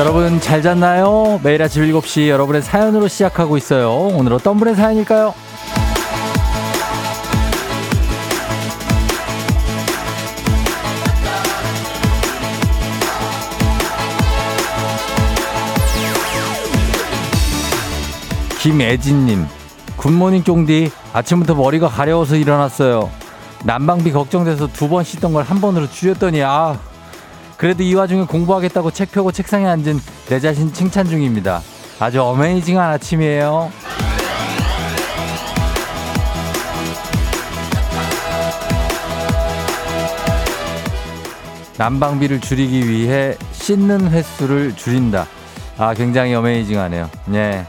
여러분 잘 잤나요? 매일 아침 7시 여러분의 사연으로 시작하고 있어요. 오늘 어떤 분의 사연일까요? 김애진님, 굿모닝 쫑디. 아침부터 머리가 가려워서 일어났어요. 난방비 걱정돼서 두 번 씻던 걸 한 번으로 줄였더니, 아, 그래도 이 와중에 공부하겠다고 책 펴고 책상에 앉은 내 자신 칭찬 중입니다. 아주 어메이징한 아침이에요. 난방비를 줄이기 위해 씻는 횟수를 줄인다. 아, 굉장히 어메이징하네요. 네.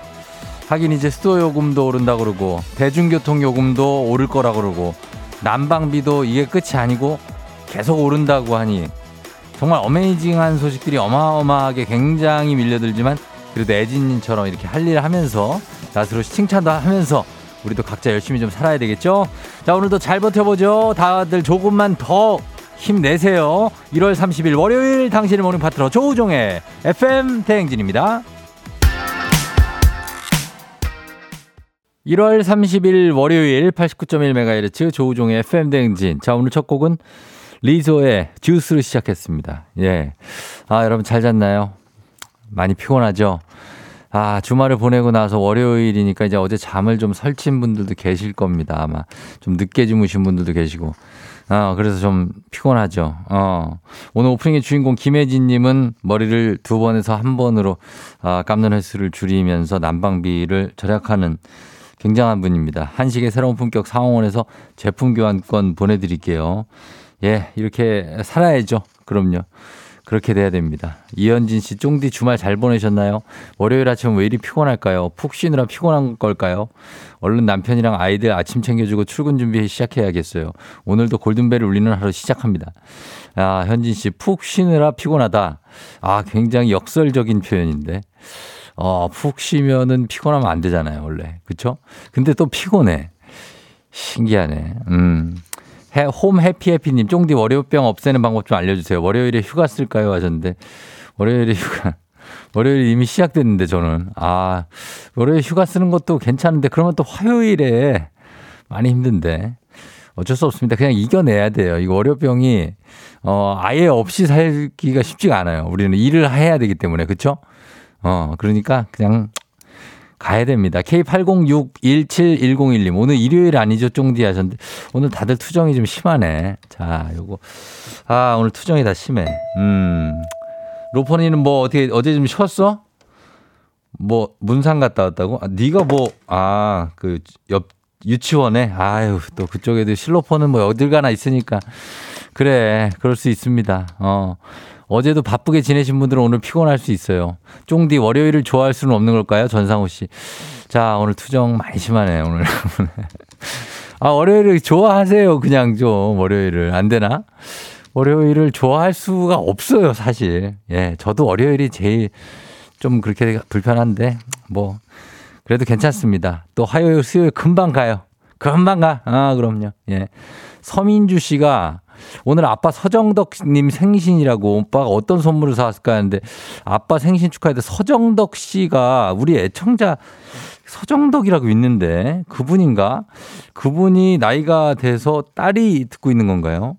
하긴 이제 수도 요금도 오른다 그러고 대중교통 요금도 오를 거라 그러고 난방비도 이게 끝이 아니고 계속 오른다고 하니 정말 amazing한 소식들이 어마어마하게 굉장히 밀려들지만 그래도 애진님처럼 이렇게 할 일을 하면서 나 스스로 칭찬도 하면서 우리도 각자 열심히 좀 살아야 되겠죠? 자, 오늘도 잘 버텨보죠. 다들 조금만 더 힘내세요. 1월 30일 월요일 당신의 morning 파트너 조우종의 FM 대행진입니다. 1월 30일 월요일 89.1MHz 조우종의 FM 대행진. 자, 오늘 첫 곡은 리조의 듀스로 시작했습니다. 예. 아, 여러분 잘 잤나요? 많이 피곤하죠? 아, 주말을 보내고 나서 월요일이니까 이제 어제 잠을 좀 설친 분들도 계실 겁니다. 아마 좀 늦게 주무신 분들도 계시고. 어, 그래서 좀 피곤하죠. 어. 오늘 오프닝의 주인공 김혜진 님은 머리를 두 번에서 한 번으로 아, 감는 횟수를 줄이면서 난방비를 절약하는 굉장한 분입니다. 한식의 새로운 품격 상황원에서 제품 교환권 보내드릴게요. 예, 이렇게 살아야죠. 그럼요. 그렇게 돼야 됩니다. 이현진 씨, 쫑디 주말 잘 보내셨나요? 월요일 아침 왜 이리 피곤할까요? 푹 쉬느라 피곤한 걸까요? 얼른 남편이랑 아이들 아침 챙겨주고 출근 준비 시작해야겠어요. 오늘도 골든벨을 울리는 하루 시작합니다. 아, 현진 씨, 푹 쉬느라 피곤하다. 아, 굉장히 역설적인 표현인데. 어, 푹 쉬면은 피곤하면 안 되잖아요, 원래. 그쵸? 근데 또 피곤해. 신기하네. 음. 해, 홈 해피해피님, 쫑디 월요병 없애는 방법 좀 알려주세요. 월요일에 휴가 쓸까요? 하셨는데, 월요일에 휴가. 월요일 이미 시작됐는데, 저는. 아, 월요일 휴가 쓰는 것도 괜찮은데, 그러면 또 화요일에 많이 힘든데. 어쩔 수 없습니다. 그냥 이겨내야 돼요. 이거 월요병이, 어, 아예 없이 살기가 쉽지가 않아요. 우리는 일을 해야 되기 때문에. 그쵸? 어, 그러니까 그냥 가야 됩니다. K806-17101님. 오늘 일요일 아니죠? 쫑디 하셨는데. 오늘 다들 투정이 좀 심하네. 자, 요거. 아, 오늘 투정이 다 심해. 음. 로퍼니는 뭐 어떻게, 어제 좀 쉬었어? 뭐, 문상 갔다 왔다고? 아, 네가 뭐, 아, 그, 옆, 유치원에? 아유, 또 그쪽에도 실로폰은 뭐 어딜 가나 있으니까. 그래, 그럴 수 있습니다. 어. 어제도 바쁘게 지내신 분들은 오늘 피곤할 수 있어요. 쫑디 월요일을 좋아할 수는 없는 걸까요? 전상호 씨. 자, 오늘 투정 많이 심하네, 오늘. 아, 월요일을 좋아하세요. 그냥 좀, 월요일을. 안 되나? 월요일을 좋아할 수가 없어요, 사실. 예, 저도 월요일이 제일 좀 그렇게 불편한데, 뭐, 그래도 괜찮습니다. 또 화요일, 수요일 금방 가요. 금방 가. 아, 그럼요. 예. 서민주 씨가 오늘 아빠 서정덕님 생신이라고 오빠가 어떤 선물을 사왔을까 하는데 아빠 생신 축하해도 서정덕 씨가 우리 애청자 서정덕이라고 있는데 그분인가? 그분이 나이가 돼서 딸이 듣고 있는 건가요?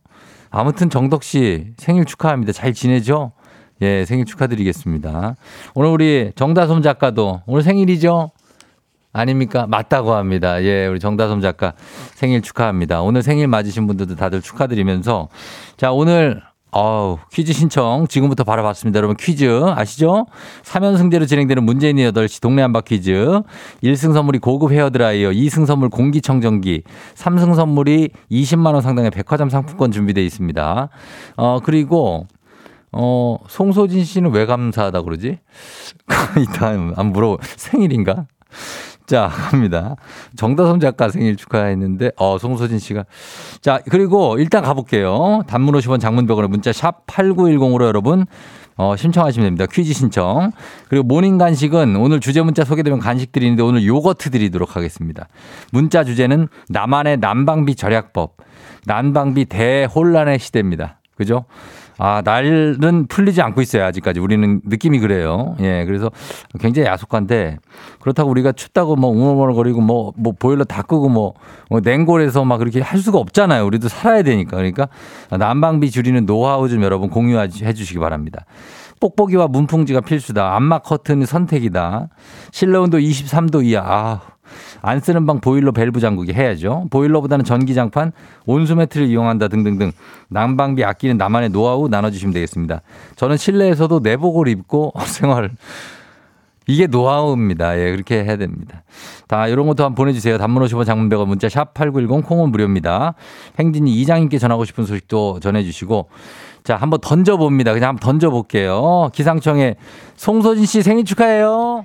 아무튼 정덕 씨 생일 축하합니다. 잘 지내죠? 예, 생일 축하드리겠습니다. 오늘 우리 정다솜 작가도 오늘 생일이죠? 아닙니까? 맞다고 합니다. 예, 우리 정다솜 작가 생일 축하합니다. 오늘 생일 맞으신 분들도 다들 축하드리면서 자, 오늘 어우, 퀴즈 신청 지금부터 바로 받습니다. 여러분 퀴즈 아시죠? 3연승제로 진행되는 문재인이 8시 동네 한바 퀴즈. 1승 선물이 고급 헤어드라이어, 2승 선물 공기청정기, 3승 선물이 20만 원 상당의 백화점 상품권 준비되어 있습니다. 어, 그리고 어, 송소진 씨는 왜 감사하다 그러지? 이따 안 물어 생일인가? 자, 갑니다. 정다솜 작가 생일 축하했는데, 어, 송소진 씨가. 자, 그리고 일단 가볼게요. 단문 50원 장문 백 원으로 문자 sharp 8910으로 여러분, 어, 신청하시면 됩니다. 퀴즈 신청. 그리고 morning 간식은 오늘 주제 문자 소개되면 간식 드리는데 오늘 요거트 드리도록 하겠습니다. 문자 주제는 나만의 난방비 절약법. 난방비 대혼란의 시대입니다. 그죠? 아, 날은 풀리지 않고 있어요. 아직까지. 우리는 느낌이 그래요. 예. 그래서 굉장히 야속한데 그렇다고 우리가 춥다고 뭐 웅얼웅얼거리고 뭐, 뭐 보일러 다 끄고 뭐, 뭐 냉골에서 막 그렇게 할 수가 없잖아요. 우리도 살아야 되니까. 그러니까 난방비 줄이는 노하우 좀 여러분 공유해 주시기 바랍니다. 뽁뽁이와 문풍지가 필수다. 암막 커튼이 선택이다. 실내 온도 23도 이하. 아, 안 쓰는 방 보일러 밸브 잠그기 해야죠. 보일러보다는 전기장판, 온수 매트를 이용한다 등등등 난방비 아끼는 나만의 노하우 나눠주시면 되겠습니다. 저는 실내에서도 내복을 입고 생활 이게 노하우입니다. 예, 그렇게 해야 됩니다. 다 이런 것도 한번 보내주세요. 단문 50원 장문백원 문자 샵 8910 콩은 무료입니다. 행진이 이장님께 전하고 싶은 소식도 전해주시고 자, 한번 던져봅니다. 그냥 한번 던져볼게요. 기상청에 송소진 씨 생일 축하해요.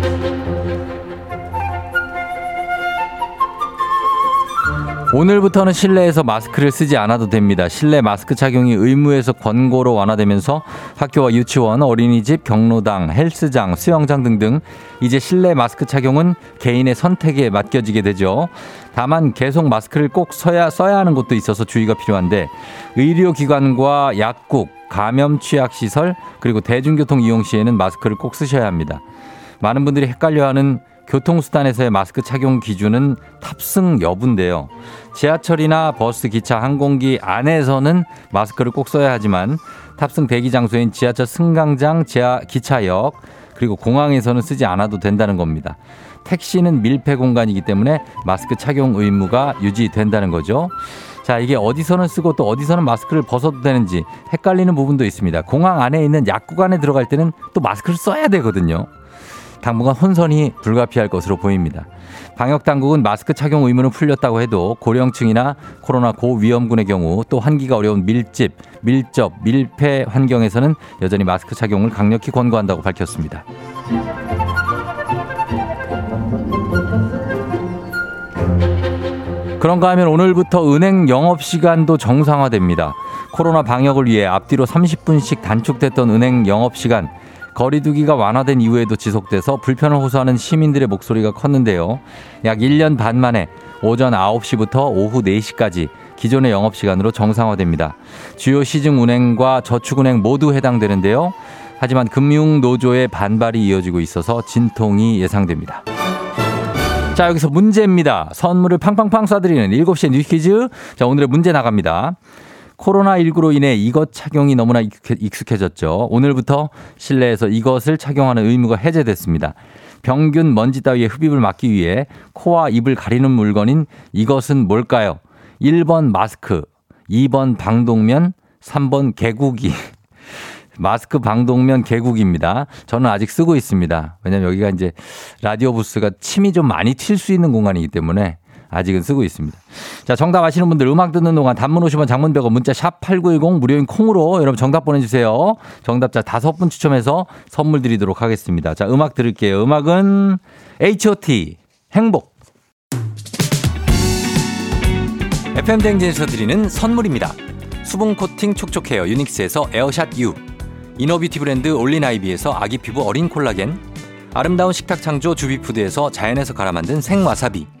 오늘부터는 실내에서 마스크를 쓰지 않아도 됩니다. 실내 마스크 착용이 의무에서 권고로 완화되면서 학교와 유치원, 어린이집, 경로당, 헬스장, 수영장 등등 이제 실내 마스크 착용은 개인의 선택에 맡겨지게 되죠. 다만 계속 마스크를 꼭 써야, 써야 하는 곳도 있어서 주의가 필요한데 의료기관과 약국, 감염 취약 시설 그리고 대중교통 이용 시에는 마스크를 꼭 쓰셔야 합니다. 많은 분들이 헷갈려하는 교통수단에서의 마스크 착용 기준은 탑승 여부인데요. 지하철이나 버스, 기차, 항공기 안에서는 마스크를 꼭 써야 하지만 탑승 대기 장소인 지하철 승강장, 지하 기차역 그리고 공항에서는 쓰지 않아도 된다는 겁니다. 택시는 밀폐 공간이기 때문에 마스크 착용 의무가 유지된다는 거죠. 자, 이게 어디서는 쓰고 또 어디서는 마스크를 벗어도 되는지 헷갈리는 부분도 있습니다. 공항 안에 있는 약국 안에 들어갈 때는 또 마스크를 써야 되거든요. 당분간 혼선이 불가피할 것으로 보입니다. 방역 당국은 마스크 착용 의무는 풀렸다고 해도 고령층이나 코로나 고위험군의 경우 또 환기가 어려운 밀집, 밀접, 밀폐 환경에서는 여전히 마스크 착용을 강력히 권고한다고 밝혔습니다. 그런가 하면 오늘부터 은행 영업 시간도 정상화됩니다. 코로나 방역을 위해 앞뒤로 30분씩 단축됐던 은행 영업 시간 거리두기가 완화된 이후에도 지속돼서 불편을 호소하는 시민들의 목소리가 컸는데요. 약 1년 반 만에 오전 9시부터 오후 4시까지 기존의 영업시간으로 정상화됩니다. 주요 시중 은행과 저축은행 모두 해당되는데요. 하지만 금융노조의 반발이 이어지고 있어서 진통이 예상됩니다. 자, 여기서 문제입니다. 선물을 팡팡팡 쏴드리는 7시의 뉴퀴즈. 자, 오늘의 문제 나갑니다. 코로나19로 인해 이것 착용이 너무나 익숙해졌죠. 오늘부터 실내에서 이것을 착용하는 의무가 해제됐습니다. 병균 먼지 따위의 흡입을 막기 위해 코와 입을 가리는 물건인 이것은 뭘까요? 1번 마스크, 2번 방독면, 3번 개구기. 마스크 방독면 개국입니다. 저는 아직 쓰고 있습니다. 왜냐면 여기가 이제 라디오 부스가 침이 좀 많이 튈 수 있는 공간이기 때문에 아직은 쓰고 있습니다. 자, 정답 아시는 분들 음악 듣는 동안 단문 50원 장문 100원 문자 샵 8910 무료인 콩으로 여러분 정답 보내주세요. 정답자 다섯 분 추첨해서 선물 드리도록 하겠습니다. 자, 음악 들을게요. 음악은 H.O.T. 행복. FM 댕진에서 드리는 선물입니다. 수분 코팅 촉촉 헤어 유닉스에서 에어샷 U. inner beauty 브랜드 올린 아이비에서 아기 피부 어린 콜라겐. 아름다운 식탁 창조 주비푸드에서 자연에서 갈아 만든 생와사비.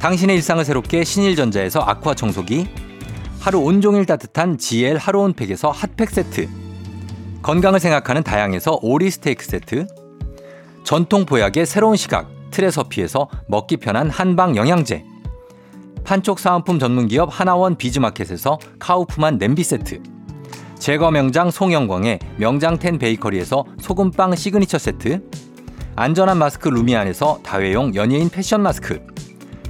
당신의 일상을 새롭게 신일전자에서 아쿠아 청소기 하루 온종일 따뜻한 GL 하루 온팩에서 핫팩 세트 건강을 생각하는 다양에서 오리 스테이크 세트 전통 보약의 새로운 시각 트레서피에서 먹기 편한 한방 영양제 판촉 사은품 전문기업 하나원 비즈마켓에서 카우프만 냄비 세트 제과 명장 송영광의 명장텐 베이커리에서 소금빵 시그니처 세트 안전한 마스크 루미안에서 다회용 연예인 패션 마스크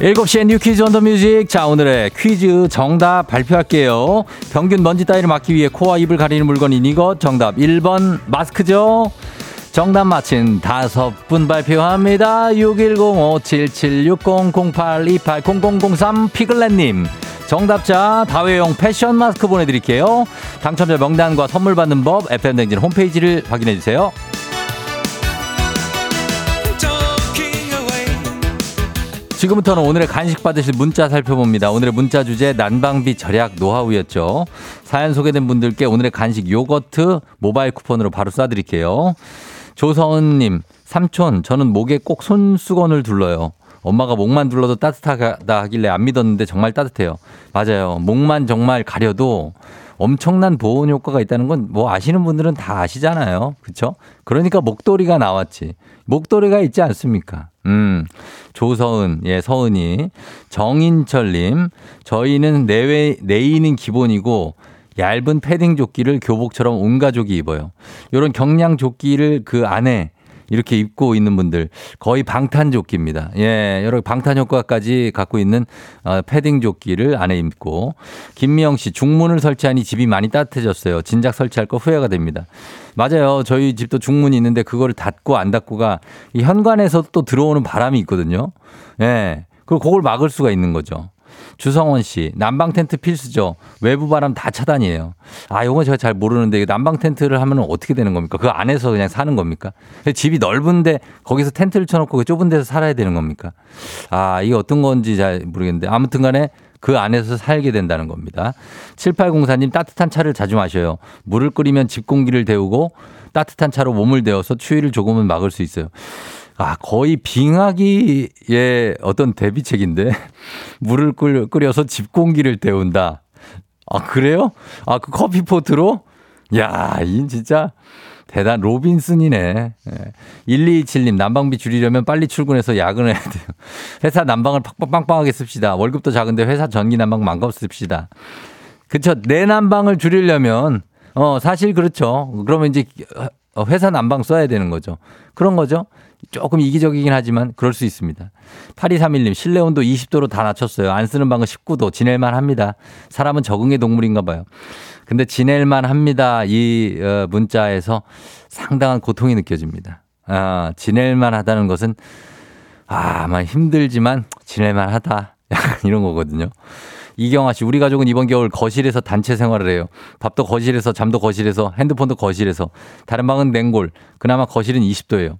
일곱 시엔 you quiz on the music. 자, 오늘의 퀴즈 정답 발표할게요. 병균 먼지 따위를 막기 위해 코와 입을 가리는 물건인 이것. 정답 1번 마스크죠. 정답 맞힌 다섯 분 발표합니다. 6105-7760-0828-0003 피글렛님. 정답자 다회용 패션 마스크 보내드릴게요. 당첨자 명단과 선물 받는 법 FM댕진 홈페이지를 확인해주세요. 지금부터는 오늘의 간식 받으실 문자 살펴봅니다. 오늘의 문자 주제 난방비 절약 노하우였죠. 사연 소개된 분들께 오늘의 간식 요거트 모바일 쿠폰으로 바로 쏴드릴게요. 조서은님, 삼촌, 저는 목에 꼭 손수건을 둘러요. 엄마가 목만 둘러도 따뜻하다 하길래 안 믿었는데 정말 따뜻해요. 맞아요. 목만 정말 가려도 엄청난 보온 효과가 있다는 건 뭐 아시는 분들은 다 아시잖아요. 그렇죠? 그러니까 목도리가 나왔지. 목도리가 있지 않습니까? 음. 조서은, 예, 서은이. 정인철님, 저희는 내외, 내인은 기본이고, 얇은 패딩 조끼를 교복처럼 온 가족이 입어요. 요런 경량 조끼를 그 안에 이렇게 입고 있는 분들 거의 방탄 조끼입니다. 예, 여러 방탄 효과까지 갖고 있는 어, 패딩 조끼를 안에 입고 김미영 씨 중문을 설치하니 집이 많이 따뜻해졌어요. 진작 설치할 거 후회가 됩니다. 맞아요. 저희 집도 중문이 있는데 그거를 닫고 안 닫고가 이 현관에서 또 들어오는 바람이 있거든요. 예. 그리고 그걸 막을 수가 있는 거죠. 주성원 씨, 난방 텐트 필수죠. 외부 바람 다 차단이에요. 아, 이건 제가 잘 모르는데 난방 텐트를 하면 어떻게 되는 겁니까? 그 안에서 그냥 사는 겁니까? 집이 넓은데 거기서 텐트를 쳐놓고 그 좁은 데서 살아야 되는 겁니까? 아, 이게 어떤 건지 잘 모르겠는데 아무튼 간에 그 안에서 살게 된다는 겁니다. 7804님 따뜻한 차를 자주 마셔요. 물을 끓이면 집 공기를 데우고 따뜻한 차로 몸을 데워서 추위를 조금은 막을 수 있어요. 아, 거의 빙하기의 어떤 대비책인데 물을 끓여서 집 공기를 데운다. 아, 그래요? 아, 그 커피포트로? 야, 이 진짜 대단 로빈슨이네. 1227님, 난방비 줄이려면 빨리 출근해서 야근을 해야 돼요. 회사 난방을 팍팍빵빵하게 씁시다. 월급도 작은데 회사 전기 난방 망갑 씁시다. 그쵸. 내 난방을 줄이려면, 어, 사실 그렇죠. 그러면 이제 회사 난방 써야 되는 거죠. 그런 거죠. 조금 이기적이긴 하지만 그럴 수 있습니다. 8231님, 실내 온도 20도로 다 낮췄어요. 안 쓰는 방은 19도. 지낼만 합니다. 사람은 적응의 동물인가 봐요. 근데 지낼만 합니다. 이 어, 문자에서 상당한 고통이 느껴집니다. 아, 지낼만 하다는 것은 아, 마 힘들지만 지낼만 하다. 약간 이런 거거든요. 이경아 씨, 우리 가족은 이번 겨울 거실에서 단체 생활을 해요. 밥도 거실에서, 잠도 거실에서, 핸드폰도 거실에서, 다른 방은 냉골. 그나마 거실은 20도예요.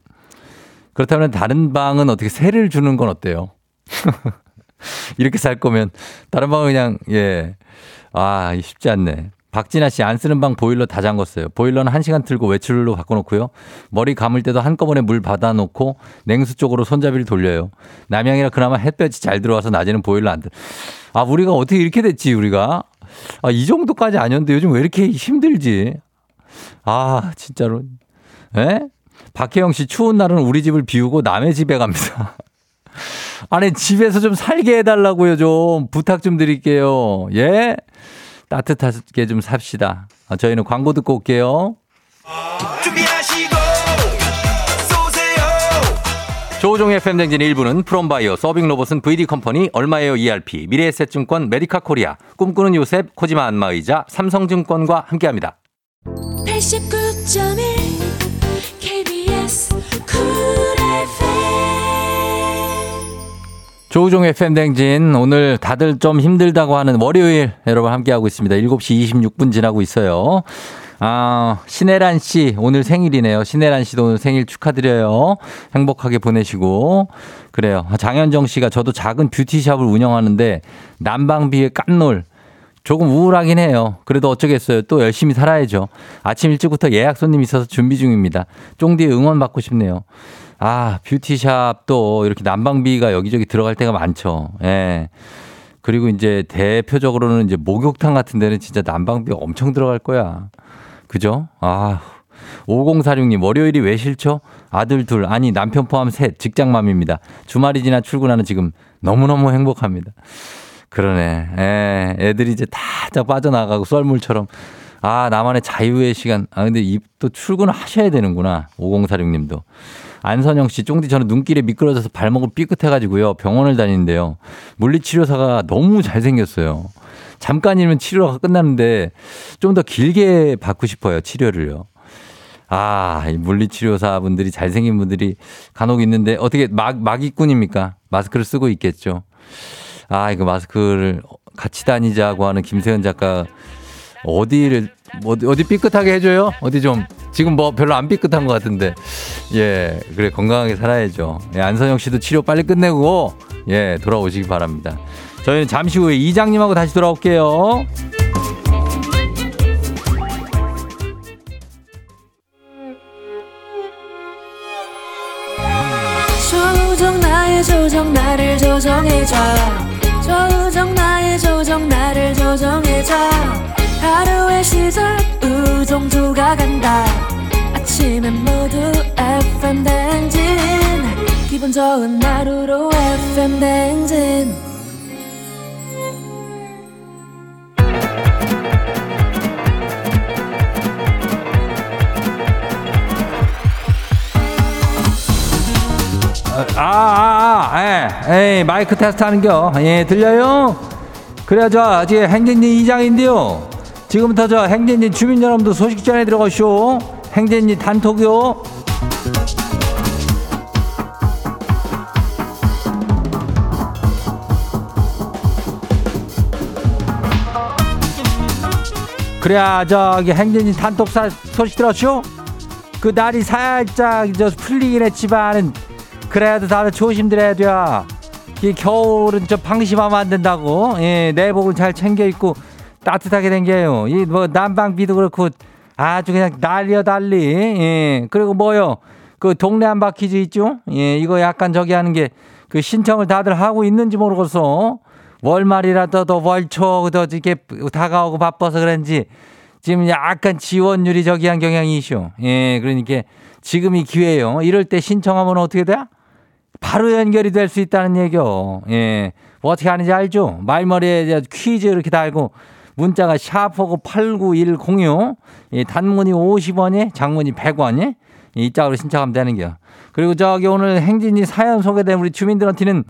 그렇다면 다른 방은 어떻게 세를 주는 건 어때요? 이렇게 살 거면 다른 방은 그냥 예. 아, 쉽지 않네. 박진아 씨, 안 쓰는 방 보일러 다 잠궜어요. 보일러는 1시간 틀고 외출로 바꿔놓고요. 머리 감을 때도 한꺼번에 물 받아놓고 냉수 쪽으로 손잡이를 돌려요. 남양이라 그나마 햇볕이 잘 들어와서 낮에는 보일러 안 들. 아, 우리가 어떻게 이렇게 됐지, 우리가? 아, 이 정도까지 아니었는데 요즘 왜 이렇게 힘들지? 아, 진짜로. 에? 박혜영 씨 추운 날은 우리 집을 비우고 남의 집에 갑니다. 아니 집에서 좀 살게 해달라고요 좀 부탁 좀 드릴게요. 예 따뜻하게 좀 삽시다. 아, 저희는 광고 듣고 올게요. 조종의 FM댕진 1부는 프롬바이오, 서빙로봇은 VD컴퍼니, 얼마에요 ERP, 미래에셋증권, 메디카 코리아, 꿈꾸는 요셉, 코지마 안마의자, 삼성증권과 함께합니다. 89.1 조우종의 팬댕진 오늘 다들 좀 힘들다고 하는 월요일 여러분 함께하고 있습니다. 7시 26분 지나고 있어요. 아, 신혜란 씨 오늘 생일이네요. 신혜란 씨도 오늘 생일 축하드려요. 행복하게 보내시고 그래요. 장현정 씨가 저도 작은 뷰티샵을 운영하는데 난방비에 깜놀 조금 우울하긴 해요. 그래도 어쩌겠어요. 또 열심히 살아야죠. 아침 일찍부터 예약 손님 있어서 준비 중입니다. 쫑디 응원 받고 싶네요. 아, 뷰티샵도 이렇게 난방비가 여기저기 들어갈 때가 많죠. 예. 그리고 이제 대표적으로는 이제 목욕탕 같은 데는 진짜 난방비 엄청 들어갈 거야. 그죠? 아. 5046님, 월요일이 왜 싫죠? 아들 둘, 아니, 남편 포함 셋, 직장맘입니다. 주말이 지나 출근하는 지금 너무너무 행복합니다. 그러네. 예, 애들이 이제 다 빠져나가고 썰물처럼. 아, 나만의 자유의 시간. 아, 근데 또 출근을 하셔야 되는구나. 5046님도. 안선영 씨, 쫑디 저는 눈길에 미끄러져서 발목을 삐끗해가지고요. 병원을 다니는데요. 물리치료사가 너무 잘생겼어요. 잠깐이면 치료가 끝나는데 좀 더 길게 받고 싶어요. 치료를요. 아, 이 물리치료사 분들이 잘생긴 분들이 간혹 있는데 어떻게 막, 막이꾼입니까? 마스크를 쓰고 있겠죠. 아, 이거 마스크를 같이 다니자고 하는 김세현 작가 어디를 어디, 어디 삐끗하게 해줘요? 어디 좀 지금 뭐 별로 안 삐끗한 것 같은데 예 그래 건강하게 살아야죠. 예, 안선영 씨도 치료 빨리 끝내고 예 돌아오시기 바랍니다. 저희는 잠시 후에 이장님하고 다시 돌아올게요. 조정 나의 조정 나를 조정해줘 조정 나의 조정 나를 조정해줘 하루의 시절 우정조가 간다 아침엔 모두 FM 댕진 기분 좋은 하루로 FM 댕진 아, 아, 아, 예, 에이, 마이크 테스트 하는겨. 예, 들려요? 그래, 저, 지금 행진리 이장인데요. 지금부터 저 행진리 주민 여러분도 소식 전해 들어가시오. 행진리 단톡요. 그래야 저기 행진리 단톡 사, 소식 들었쇼? 그 날이 살짝 저 풀리긴 했지만은 그래도 다들 조심들해야 돼. 이 겨울은 좀 방심하면 안 된다고. 예, 내복을 잘 챙겨 입고 따뜻하게 댕겨요. 이 뭐 난방비도 그렇고 아주 그냥 난리여 난리. 예. 그리고 뭐요? 그 동네 한 바퀴즈 있죠? 예, 이거 약간 저기 하는 게 그 신청을 다들 하고 있는지 모르겠어. 월말이라도 더 월초 더 이렇게 다가오고 바빠서 그런지 지금 약간 지원율이 저기 한 경향이 있쇼. 예, 그러니까 지금이 기회예요. 이럴 때 신청하면 어떻게 돼? 바로 연결이 될 수 있다는 얘기요. 예. 뭐 어떻게 하는지 알죠? 말머리에 퀴즈 이렇게 달고 문자가 샤프고 89106 예, 단문이 50원에 장문이 100원에 이 짝으로 신청하면 되는 게요. 그리고 저기 오늘 행진이 사연 소개된 우리 주민들한테는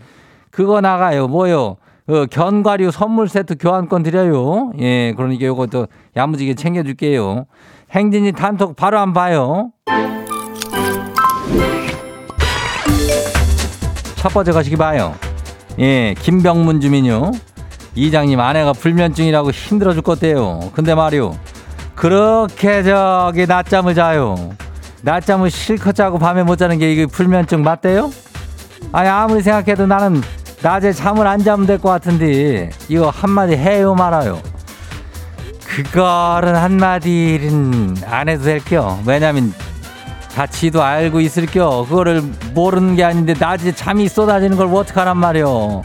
그거 나가요. 뭐요? 그 견과류 선물 세트 교환권 드려요. 예, 그러니까 요것도 야무지게 챙겨줄게요. 행진이 단톡 바로 안 봐요. 첫 번째 가시기 봐요. 예, 김병문 주민요. 이장님 아내가 불면증이라고 힘들어 죽겠대요. 근데 말이요. 그렇게 저기 낮잠을 자요. 낮잠을 실컷 자고 밤에 못 자는 게 이게 불면증 맞대요? 아니 아무리 생각해도 나는 낮에 잠을 안 자면 될 것 같은데 이거 한마디 해요 말아요. 그거는 한마디는 안 해도 될게요. 왜냐면 다 지도 알고 있을겨. 그거를 모르는 게 아닌데 낮에 잠이 쏟아지는 걸 어떡하란 말이오.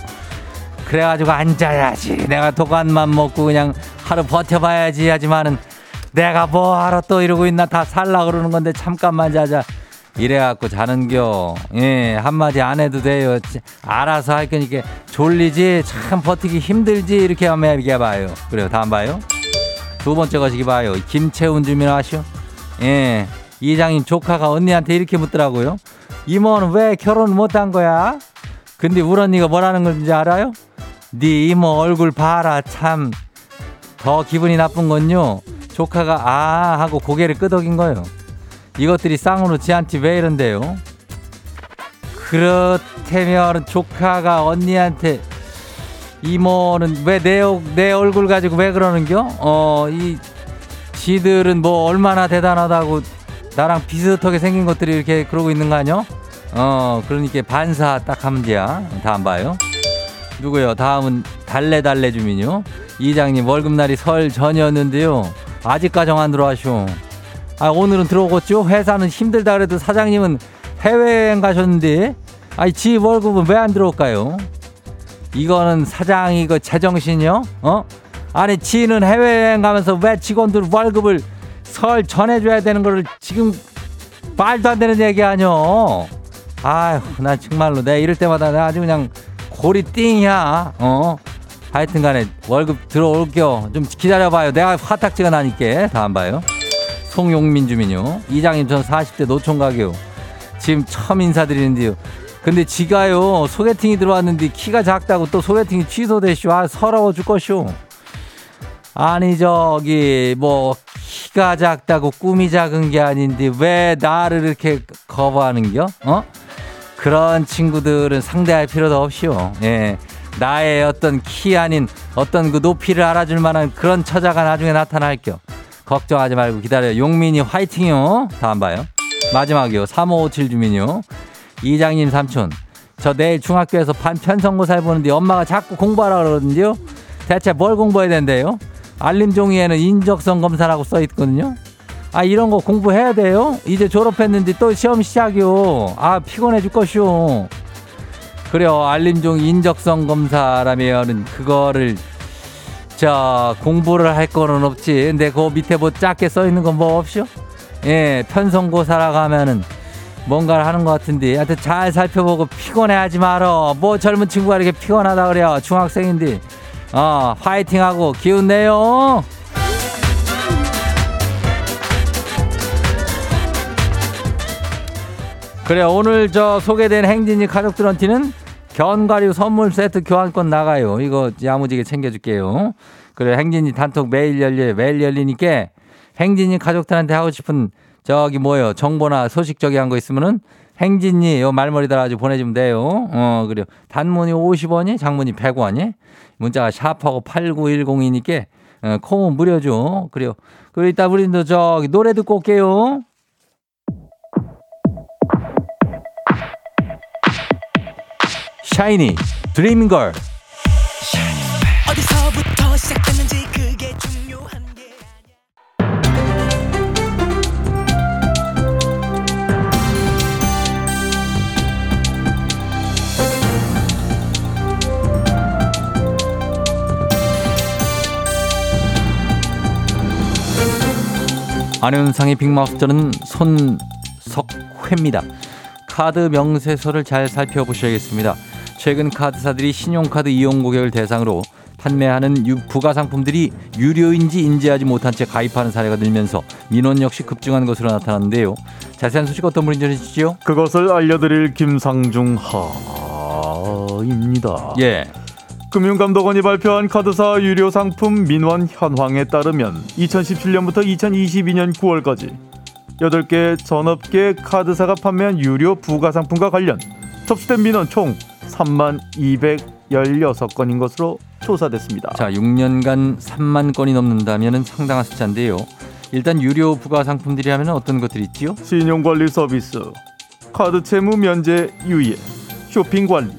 그래가지고 앉아야지. 내가 도관만 먹고 그냥 하루 버텨봐야지 하지만은 내가 뭐하러 또 이러고 있나 다 살라 그러는 건데 잠깐만 자자. 이래갖고 자는겨. 예, 한마디 안 해도 돼요. 알아서 할 거니까 졸리지, 참 버티기 힘들지, 이렇게 하면 얘기해봐요. 그래요, 다음 봐요. 두 번째 거시기 봐요. 김채운 주민 아시오? 예, 이장님 조카가 언니한테 이렇게 묻더라고요. 이모는 왜 결혼 못한 거야? 근데 우리 언니가 뭐라는 건지 알아요? 네 이모 얼굴 봐라 참. 더 기분이 나쁜 건요. 조카가 아 하고 고개를 끄덕인 거예요. 이것들이 쌍으로 지한테 왜 이런데요? 그렇다면 조카가 언니한테 이모는 왜 내 내 얼굴 가지고 왜 그러는겨? 어, 이 지들은 뭐 얼마나 대단하다고 나랑 비슷하게 생긴 것들이 이렇게 그러고 있는 거 아니야? 어, 그러니까 반사 딱 하면 돼야. 다 안 봐요. 누구요? 다음은 달래달래 주민요. 이장님 월급날이 설 전이었는데요. 아직까지 안 들어와쇼. 아, 오늘은 들어오겠죠? 회사는 힘들다 그래도 사장님은 해외여행 가셨는데, 아니, 지 월급은 왜 안 들어올까요? 이거는 사장이 그 제정신이요? 어? 아니, 지는 해외여행 가면서 왜 직원들 월급을 설 전해줘야 되는 거를 지금 말도 안 되는 얘기 아니요? 아휴, 나 정말로 내가 이럴 때마다 나 아주 그냥 골이 띵이야, 어? 하여튼 간에 월급 들어올게요. 좀 기다려봐요. 내가 화딱지가 나니까. 다안 봐요. 송용민 주민요. 이장님 전 40대 노총각이요. 지금 처음 인사드리는데요. 근데 지가요 소개팅이 들어왔는데 키가 작다고 또 소개팅이 취소되쇼. 아 서러워 죽겠쇼. 아니 저기 뭐 키가 작다고 꿈이 작은 게 아닌데 왜 나를 이렇게 거부하는겨? 어? 그런 친구들은 상대할 필요도 없이요. 예. 나의 어떤 키 아닌 어떤 그 높이를 알아줄 만한 그런 처자가 나중에 나타날 겨. 걱정하지 말고 기다려요. 용민이 화이팅요. 다음 봐요. 마지막이요. 3557 주민요. 이장님 삼촌. 저 내일 중학교에서 반 편성고사 해 보는데 엄마가 자꾸 공부하라 그러는데요. 대체 뭘 공부해야 된대요? 알림 종이에는 인적성 검사라고 써 있거든요. 아 이런 거 공부해야 돼요? 이제 졸업했는데 또 시험 시작이요. 아 피곤해 죽겠쇼. 그래요. 알림종 인적성 검사라면 그거를 자 공부를 할 거는 없지. 근데 그 밑에 뭐 작게 써 있는 건 뭐 없쇼? 예, 편성고사라고 하면은 뭔가를 하는 것 같은데 하여튼 잘 살펴보고 피곤해하지 말어. 뭐 젊은 친구가 이렇게 피곤하다 그래요. 중학생인데. 어, 화이팅하고 기운 내요. 그래 오늘 저 소개된 행진이 가족들한테는 견과류 선물 세트 교환권 나가요. 이거 야무지게 챙겨줄게요. 그래 행진이 단톡 매일 열려 매일 열리니까 행진이 가족들한테 하고 싶은 저기 뭐요 정보나 소식 저기 한 거 있으면은 행진이 요 말머리 달아가지고 보내주면 돼요. 어 그래요. 단문이 50원이 장문이 100원이 문자가 샵하고 8910이니까 어, 콩은 무료죠. 그래요. 그리고 이따 우리도 저기 노래 듣고 올게요. 샤이니 드리밍걸 안현상의 빅마우스터는 손석회입니다. 카드 명세서를 잘 살펴보셔야겠습니다. 최근 카드사들이 신용카드 이용 고객을 대상으로 판매하는 부가 상품들이 유료인지 인지하지 못한 채 가입하는 사례가 늘면서 민원 역시 급증한 것으로 나타났는데요. 자세한 소식 어떤 분이 전해주시죠? 그것을 알려드릴 김상중 하입니다. 예. 금융감독원이 발표한 카드사 유료 상품 민원 현황에 따르면 2017년부터 2022년 9월까지 8개 전업계 카드사가 판매한 유료 부가 상품과 관련 접수된 민원 총 3만 216건인 것으로 조사됐습니다. 자, 6년간 3만 건이 넘는다면 상당한 숫자인데요. 일단 유료 부가 상품들이 하면 어떤 것들이 있지요? 신용관리 서비스, 카드 채무 면제 유예, 쇼핑 관리,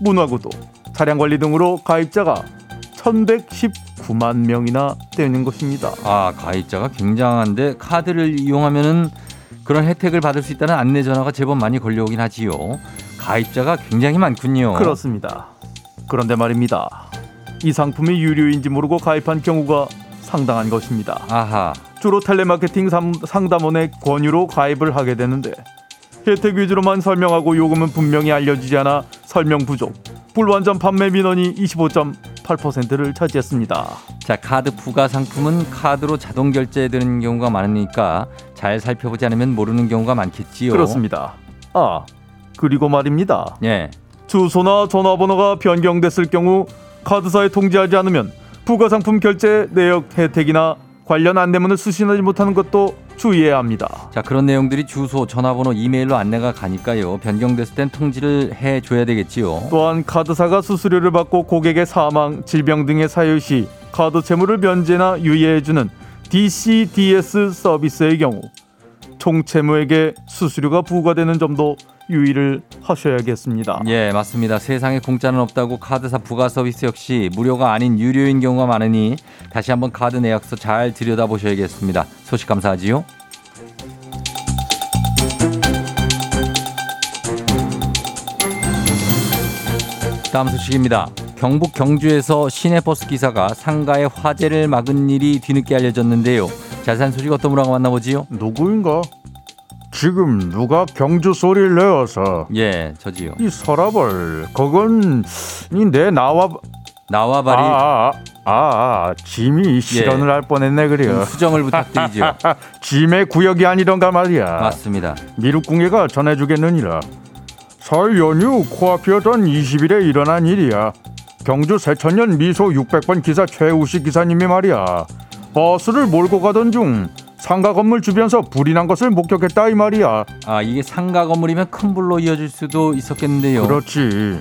문화구도, 차량 관리 등으로 가입자가 1119만 명이나 되는 것입니다. 아, 가입자가 굉장한데 카드를 이용하면은 그런 혜택을 받을 수 있다는 안내 전화가 제법 많이 걸려오긴 하지요. 가입자가 굉장히 많군요. 그렇습니다. 그런데 말입니다. 이 상품이 유료인지 모르고 가입한 경우가 상당한 것입니다. 아하. 주로 텔레마케팅 상담원의 권유로 가입을 하게 되는데 혜택 위주로만 설명하고 요금은 분명히 알려지지 않아 설명 부족. 불완전 판매 민원이 25.8%를 차지했습니다. 자, 카드 부가 상품은 카드로 자동 결제되는 경우가 많으니까 잘 살펴보지 않으면 모르는 경우가 많겠지요. 그렇습니다. 아, 그리고 말입니다. 예. 주소나 전화번호가 변경됐을 경우 카드사에 통지하지 않으면 부가상품 결제 내역 혜택이나 관련 안내문을 수신하지 못하는 것도 주의해야 합니다. 자, 그런 내용들이 주소, 전화번호, 이메일로 안내가 가니까요. 변경됐을 땐 통지를 해 줘야 되겠지요. 또한 카드사가 수수료를 받고 고객의 사망, 질병 등의 사유 시 카드 채무를 면제나 유예해주는 DCDS 서비스의 경우 총채무에게 수수료가 부과되는 점도 유의를 하셔야겠습니다. 예, 맞습니다. 세상에 공짜는 없다고 카드사 부가 서비스 역시 무료가 아닌 유료인 경우가 많으니 다시 한번 카드 내역서 잘 들여다보셔야겠습니다. 소식 감사하지요. 다음 소식입니다. 경북 경주에서 시내버스 기사가 상가에 화재를 막은 일이 뒤늦게 알려졌는데요. 자세한 소식 어떤 분하고 만나보지요? 누구인가? 지금 누가 경주 소리를 내어서 예, 저지요. 이 서랍을 그건 이내 나와 나와바리 아, 아, 아, 짐이 실언을 할 뻔했네 그래요. 수정을 부탁드리죠. 짐의 구역이 아니던가 말이야. 맞습니다. 미륵궁예가 전해주겠느니라. 설 연휴 코앞이었던 20일에 일어난 일이야. 경주 세천년 미소 600번 기사 최우식 기사님이 말이야. 버스를 몰고 가던 중 상가 건물 주변서 불이 난 것을 목격했다 이 말이야. 아 이게 상가 건물이면 큰 불로 이어질 수도 있었겠는데요. 그렇지.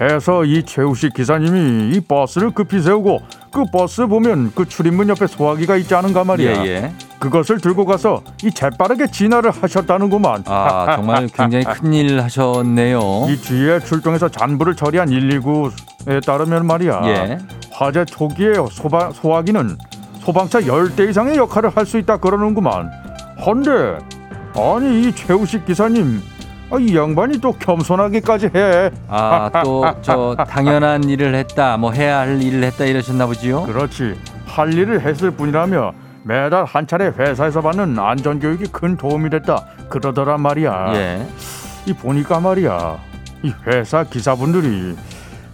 해서 이 최우식 기사님이 이 버스를 급히 세우고 그 버스 보면 그 출입문 옆에 소화기가 있지 않은가 말이야. 예, 예. 그것을 들고 가서 이 재빠르게 진화를 하셨다는구만. 아 정말 굉장히 큰일 하셨네요. 이 뒤에 출동해서 잔불을 처리한 119에 따르면 말이야. 예. 화재 초기에 소바, 소화기는 소방차 10대 이상의 역할을 할 수 있다 그러는구만. 헌데 아니 이 최우식 기사님 아, 이 양반이 또 겸손하게까지 해. 아 또 저 당연한 일을 했다, 뭐 해야 할 일을 했다 이러셨나 보지요. 그렇지. 할 일을 했을 뿐이라며 매달 한 차례 회사에서 받는 안전 교육이 큰 도움이 됐다. 그러더란 말이야. 예. 이 보니까 말이야. 이 회사 기사분들이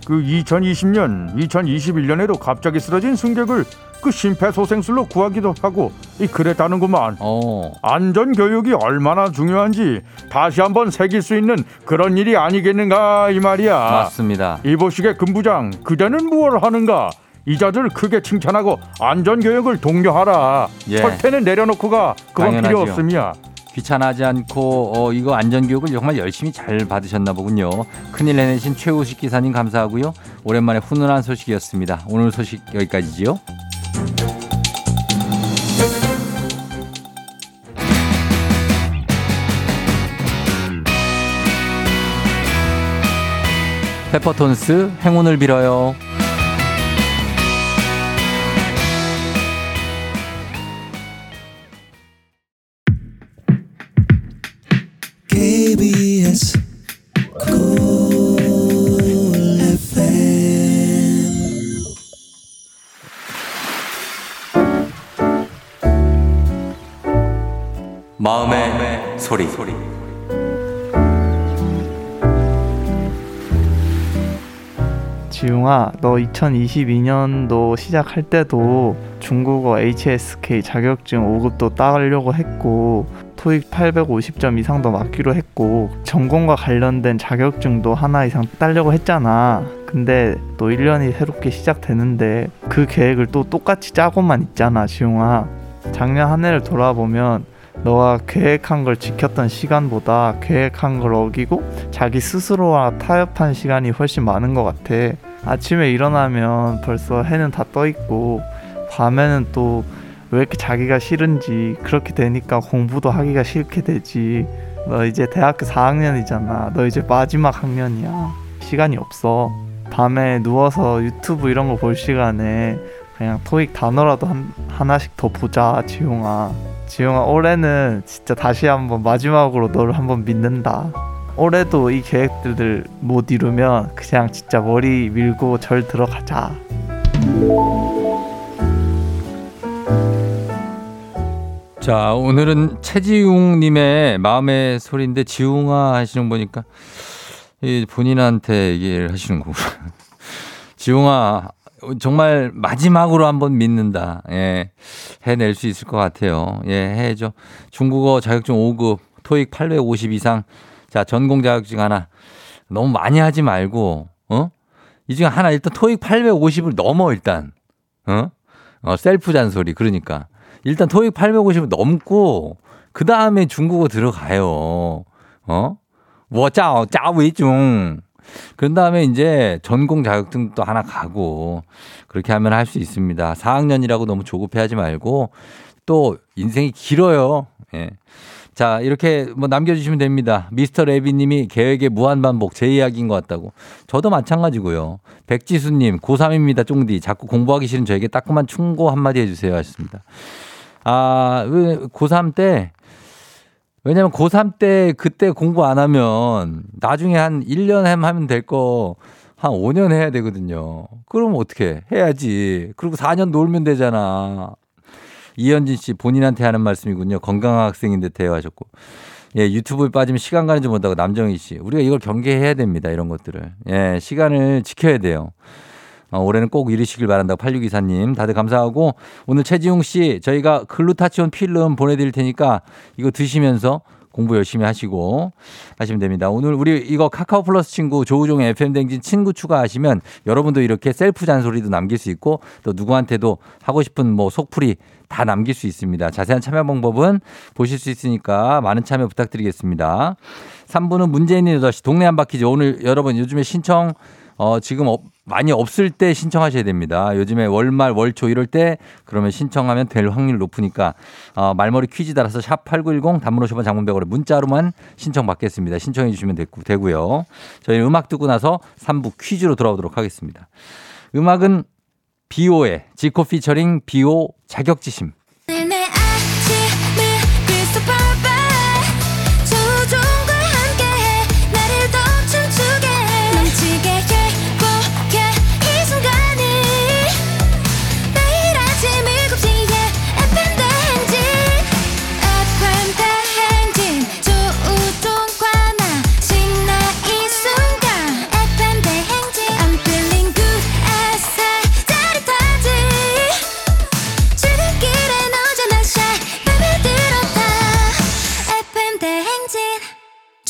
그 2020년, 2021년에도 갑자기 쓰러진 승객을 그 심폐소생술로 구하기도 하고 이 그랬다는구만. 어. 안전 교육이 얼마나 중요한지 다시 한번 새길 수 있는 그런 일이 아니겠는가 이 말이야. 맞습니다. 이보시게 금부장 그대는 무엇을 하는가? 이자들 크게 칭찬하고 안전 교육을 독려하라. 예. 철퇴는 내려놓고 가. 그건 필요 당연하지요. 없음이야. 귀찮아하지 않고 어, 이거 안전 교육을 정말 열심히 잘 받으셨나 보군요. 큰일 해내신 최우식 기사님 감사하고요. 오랜만에 훈훈한 소식이었습니다. 오늘 소식 여기까지지요. 페퍼톤스 행운을 빌어요. 너 2022년도 시작할 때도 중국어 HSK 자격증 5급도 따려고 했고 토익 850점 이상도 맞기로 했고 전공과 관련된 자격증도 하나 이상 따려고 했잖아. 근데 또 1년이 새롭게 시작되는데 그 계획을 또 똑같이 짜고만 있잖아, 지웅아. 작년 한 해를 돌아보면 너가 계획한 걸 지켰던 시간보다 계획한 걸 어기고 자기 스스로와 타협한 시간이 훨씬 많은 것 같아. 아침에 일어나면 벌써 해는 다 떠 있고 밤에는 또 왜 이렇게 자기가 싫은지 그렇게 되니까 공부도 하기가 싫게 되지. 너 이제 대학교 4학년이잖아. 너 이제 마지막 학년이야. 시간이 없어. 밤에 누워서 유튜브 이런 거 볼 시간에 그냥 토익 단어라도 한, 하나씩 더 보자, 지용아. 지용아, 올해는 진짜 다시 한번 마지막으로 너를 한번 믿는다. 올해도 이 계획들을 못 이루면 그냥 진짜 머리 밀고 절 들어가자. 자, 오늘은 최지웅님의 마음의 소리인데, 지웅아 하시는 거 보니까, 이 본인한테 얘기를 하시는 거구나. 지웅아, 정말 마지막으로 한번 믿는다. 예. 해낼 수 있을 것 같아요. 예, 해줘. 중국어 자격증 5급, 토익 850 이상. 자, 전공 자격증 하나. 너무 많이 하지 말고, 어? 이 중에 하나 일단 토익 850을 넘어, 일단. 어? 어, 셀프 잔소리. 그러니까. 일단 토익 850 넘고 그 다음에 중국어 들어가요. 어? 뭐 짜오 짜위중. 그런 다음에 이제 전공 자격증도 하나 가고 그렇게 하면 할 수 있습니다. 4학년이라고 너무 조급해하지 말고 또 인생이 길어요. 예. 자, 이렇게 뭐 남겨주시면 됩니다. 미스터 레비님이 계획의 무한반복 제 이야기인 것 같다고. 저도 마찬가지고요. 백지수님, 고3입니다. 쫑디. 자꾸 공부하기 싫은 저에게 따끔한 충고 한마디 해주세요. 하셨습니다. 아, 왜 고3 때, 왜냐면 고3 때 그때 공부 안 하면 나중에 한 1년 하면 될 거 한 5년 해야 되거든요. 그럼 어떻게 해야지. 그리고 4년 놀면 되잖아. 이현진 씨 본인한테 하는 말씀이군요. 건강한 학생인 데 대화하셨고. 예, 유튜브에 빠지면 시간 가는 줄 못하고 남정희 씨. 우리가 이걸 경계해야 됩니다. 이런 것들을. 예, 시간을 지켜야 돼요. 어, 올해는 꼭 이르시길 바란다고 8624님. 다들 감사하고 오늘 최지용 씨 저희가 글루타치온 필름 보내드릴 테니까 이거 드시면서 공부 열심히 하시고 하시면 됩니다. 오늘 우리 이거 카카오 플러스 친구 조우종의 FM 댕진 친구 추가하시면 여러분도 이렇게 셀프 잔소리도 남길 수 있고 또 누구한테도 하고 싶은 뭐 속풀이 다 남길 수 있습니다. 자세한 참여 방법은 보실 수 있으니까 많은 참여 부탁드리겠습니다. 3부는 문제 있는 8시 동네 한바퀴즈 오늘 여러분 요즘에 신청 어, 지금 업- 많이 없을 때 신청하셔야 됩니다. 요즘에 월말, 월초 이럴 때 그러면 신청하면 될 확률 높으니까 어, 말머리 퀴즈 따라서 샵 8910 단문 50원 장문 100원에 문자로만 신청 받겠습니다. 신청해 주시면 되고, 되고요. 저희는 음악 듣고 나서 3부 퀴즈로 돌아오도록 하겠습니다. 음악은 비오의 지코 피처링 비오 자격지심.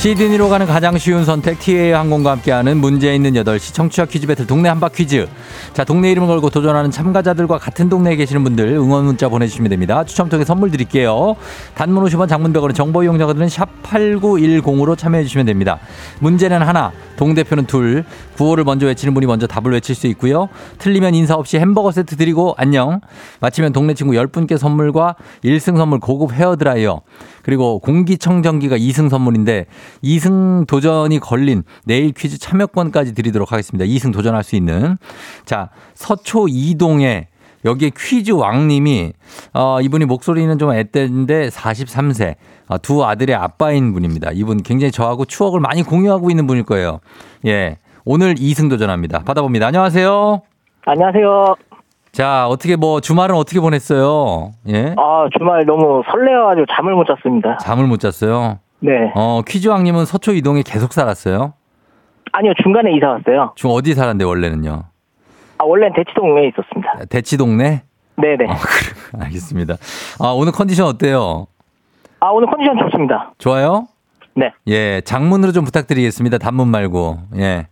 시드니로 가는 가장 쉬운 선택 TA 항공과 함께하는 문제 있는 8시 청취자 퀴즈 배틀 동네 한바 퀴즈. 자, 동네 이름을 걸고 도전하는 참가자들과 같은 동네에 계시는 분들 응원 문자 보내주시면 됩니다. 추첨 통해 선물 드릴게요. 단문 50원 장문 100원의 정보 이용자들은 샵 8910으로 참여해 주시면 됩니다. 문제는 하나, 동대표는 둘, 구호를 먼저 외치는 분이 먼저 답을 외칠 수 있고요. 틀리면 인사 없이 햄버거 세트 드리고 안녕. 마치면 동네 친구 10분께 선물과 1승 선물 고급 헤어드라이어 그리고 공기청정기가 2승 선물인데 2승 도전이 걸린 내일 퀴즈 참여권까지 드리도록 하겠습니다. 2승 도전할 수 있는. 자, 서초 이동에 여기에 퀴즈 왕님이 어, 이분이 목소리는 좀 앳된데 43세 어, 두 아들의 아빠인 분입니다. 이분 굉장히 저하고 추억을 많이 공유하고 있는 분일 거예요. 예. 오늘 2승 도전합니다. 받아봅니다. 안녕하세요. 안녕하세요. 자, 어떻게 뭐 주말은 어떻게 보냈어요? 예. 아, 주말 너무 설레어가지고 잠을 못 잤습니다. 잠을 못 잤어요. 네. 어, 퀴즈 왕님은 서초 이동에 계속 살았어요? 아니요, 중간에 이사 왔어요. 중 어디 살았는데 원래는요? 아, 원래는 대치동에 있었습니다. 대치동네? 네네. 어, 그래. 알겠습니다. 아, 오늘 컨디션 어때요? 아, 오늘 컨디션 좋습니다. 좋아요? 네. 예, 장문으로 좀 부탁드리겠습니다. 단문 말고. 예.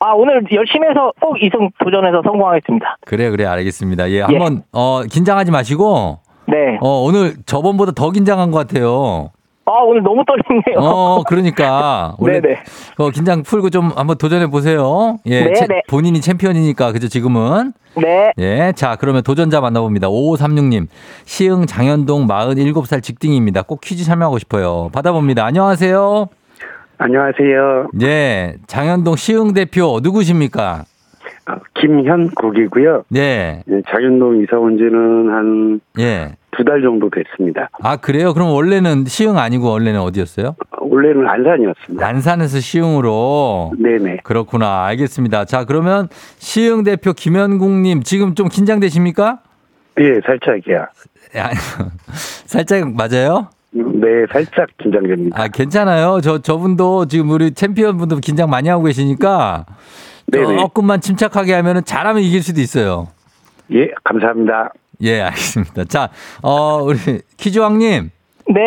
아, 오늘 열심히 해서 꼭 이승 도전해서 성공하겠습니다. 그래, 그래, 알겠습니다. 예, 한번, 어, 긴장하지 마시고, 네. 어, 오늘 저번보다 더 긴장한 것 같아요. 아, 오늘 너무 떨리네요. 어, 그러니까. 원래 네네. 어, 긴장 풀고 좀 한번 도전해 보세요. 예, 네네. 채- 본인이 챔피언이니까, 그죠, 지금은. 네. 예, 자, 그러면 도전자 만나봅니다. 5536님, 시흥 장현동 47살 직딩입니다. 꼭 퀴즈 참여하고 싶어요. 받아봅니다. 안녕하세요. 안녕하세요. 예, 장현동 시흥 대표 누구십니까? 어, 김현국이고요. 예, 예, 장현동 이사 온 지는 한 두달 예. 정도 됐습니다. 아, 그래요? 그럼 원래는 시흥 아니고 원래는 어디였어요? 어, 원래는 안산이었습니다. 난산에서 시흥으로. 네네. 그렇구나. 알겠습니다. 자, 그러면 시흥 대표 김현국님 지금 좀 긴장되십니까? 예, 살짝이야. 야, 살짝 맞아요? 네, 살짝 긴장됩니다. 아, 괜찮아요. 저, 저분도 지금 우리 챔피언 분도 긴장 많이 하고 계시니까 네네. 조금만 침착하게 하면 잘하면 이길 수도 있어요. 예, 감사합니다. 예, 알겠습니다. 자, 어, 우리 퀴즈왕님, 네.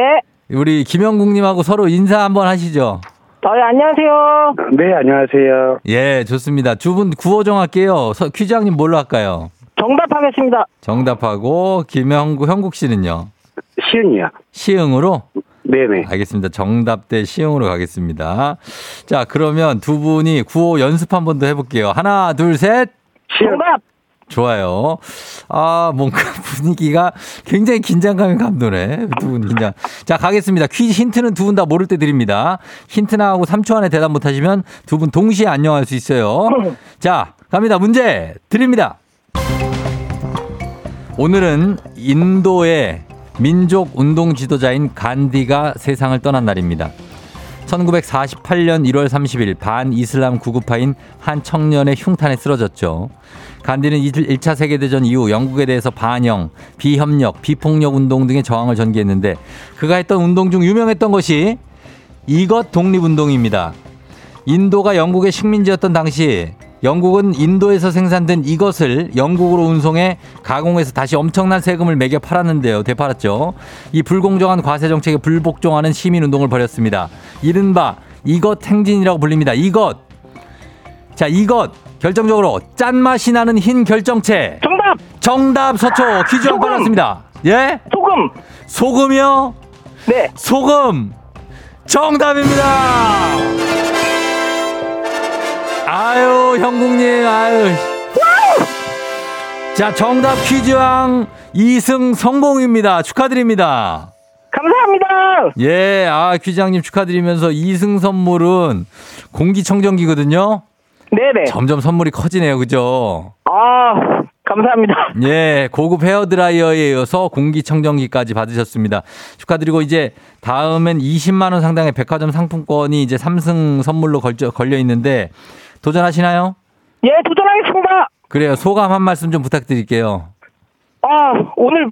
우리 김영국님하고 서로 인사 한번 하시죠. 어, 예, 안녕하세요. 네, 안녕하세요. 예, 좋습니다. 두 분 구호 정할게요. 서- 퀴즈왕님 뭘로 할까요? 정답하겠습니다. 정답하고 김영국, 형국 씨는요? 시은이야. 시흥으로? 네네. 알겠습니다. 정답 대 시흥으로 가겠습니다. 자, 그러면 두 분이 구호 연습 한 번 더 해볼게요. 하나, 둘, 셋. 시은. 정답. 좋아요. 아, 뭔가 분위기가 굉장히 긴장감이 감도네. 두 분 긴장. 자, 가겠습니다. 퀴즈 힌트는 두 분 다 모를 때 드립니다. 힌트 나하고 3초 안에 대답 못 하시면 두 분 동시에 안녕할 수 있어요. 자, 갑니다. 문제 드립니다. 오늘은 인도의 민족 운동 지도자인 간디가 세상을 떠난 날입니다. 1948년 1월 30일 반 이슬람 구구파인 한 청년의 흉탄에 쓰러졌죠. 간디는 1차 세계대전 이후 영국에 대해서 반영, 비협력, 비폭력 운동 등의 저항을 전개했는데 그가 했던 운동 중 유명했던 것이 이것 독립운동입니다. 인도가 영국의 식민지였던 당시 영국은 인도에서 생산된 이것을 영국으로 운송해 가공해서 다시 엄청난 세금을 매겨 팔았는데요. 되팔았죠. 이 불공정한 과세 정책에 불복종하는 시민 운동을 벌였습니다. 이른바 이것 행진이라고 불립니다. 이것. 자, 이것 결정적으로 짠맛이 나는 흰 결정체. 정답. 정답 서초 퀴즈 한 소금! 빨랐습니다. 예? 소금. 소금이요? 네. 소금 정답입니다. 아유 형국님 아유. 자 정답 퀴즈왕 2승 성공입니다. 축하드립니다. 감사합니다. 예, 아 퀴즈왕님 축하드리면서 2승 선물은 공기청정기거든요. 네네. 점점 선물이 커지네요, 그죠? 아, 감사합니다. 예, 고급 헤어드라이어에 이어서 공기청정기까지 받으셨습니다. 축하드리고 이제 다음엔 20만 원 상당의 백화점 상품권이 이제 3승 선물로 걸려, 걸려 있는데 도전하시나요? 예, 도전하겠습니다. 그래요. 소감 한 말씀 좀 부탁드릴게요. 아, 오늘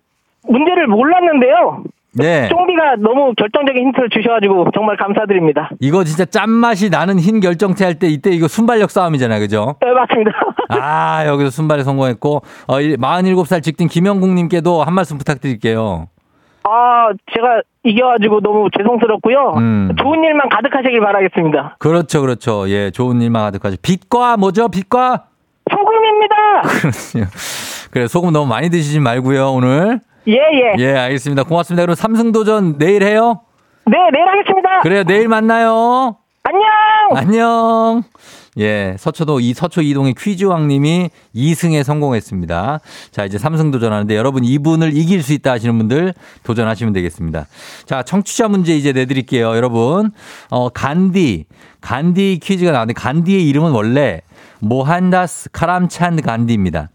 문제를 몰랐는데요. 네. 쫑비가 너무 결정적인 힌트를 주셔가지고 정말 감사드립니다. 이거 진짜 짠맛이 나는 흰 결정체 할 때 이때 이거 순발력 싸움이잖아요. 그죠? 네, 맞습니다. 아, 여기서 순발에 성공했고, 어, 47살 직딩 김영국님께도 한 말씀 부탁드릴게요. 아, 제가 이겨가지고 너무 죄송스럽고요. 음. 좋은 일만 가득하시길 바라겠습니다. 그렇죠, 그렇죠. 예, 좋은 일만 가득하죠. 빛과 뭐죠? 빛과? 소금입니다. 그렇죠. 그래, 소금 너무 많이 드시지 말고요, 오늘. 예, 예. 예, 알겠습니다. 고맙습니다. 그럼 삼승 도전 내일 해요? 네, 내일 하겠습니다. 그래요, 내일 만나요. 안녕. 안녕. 예, 서초도 이 서초 이동의 퀴즈왕님이 2승에 성공했습니다. 자, 이제 3승 도전하는데 여러분 이분을 이길 수 있다 하시는 분들 도전하시면 되겠습니다. 자, 청취자 문제 이제 내드릴게요, 여러분. 어, 간디, 간디 퀴즈가 나왔는데 간디의 이름은 원래 모한다스 카람찬 간디입니다.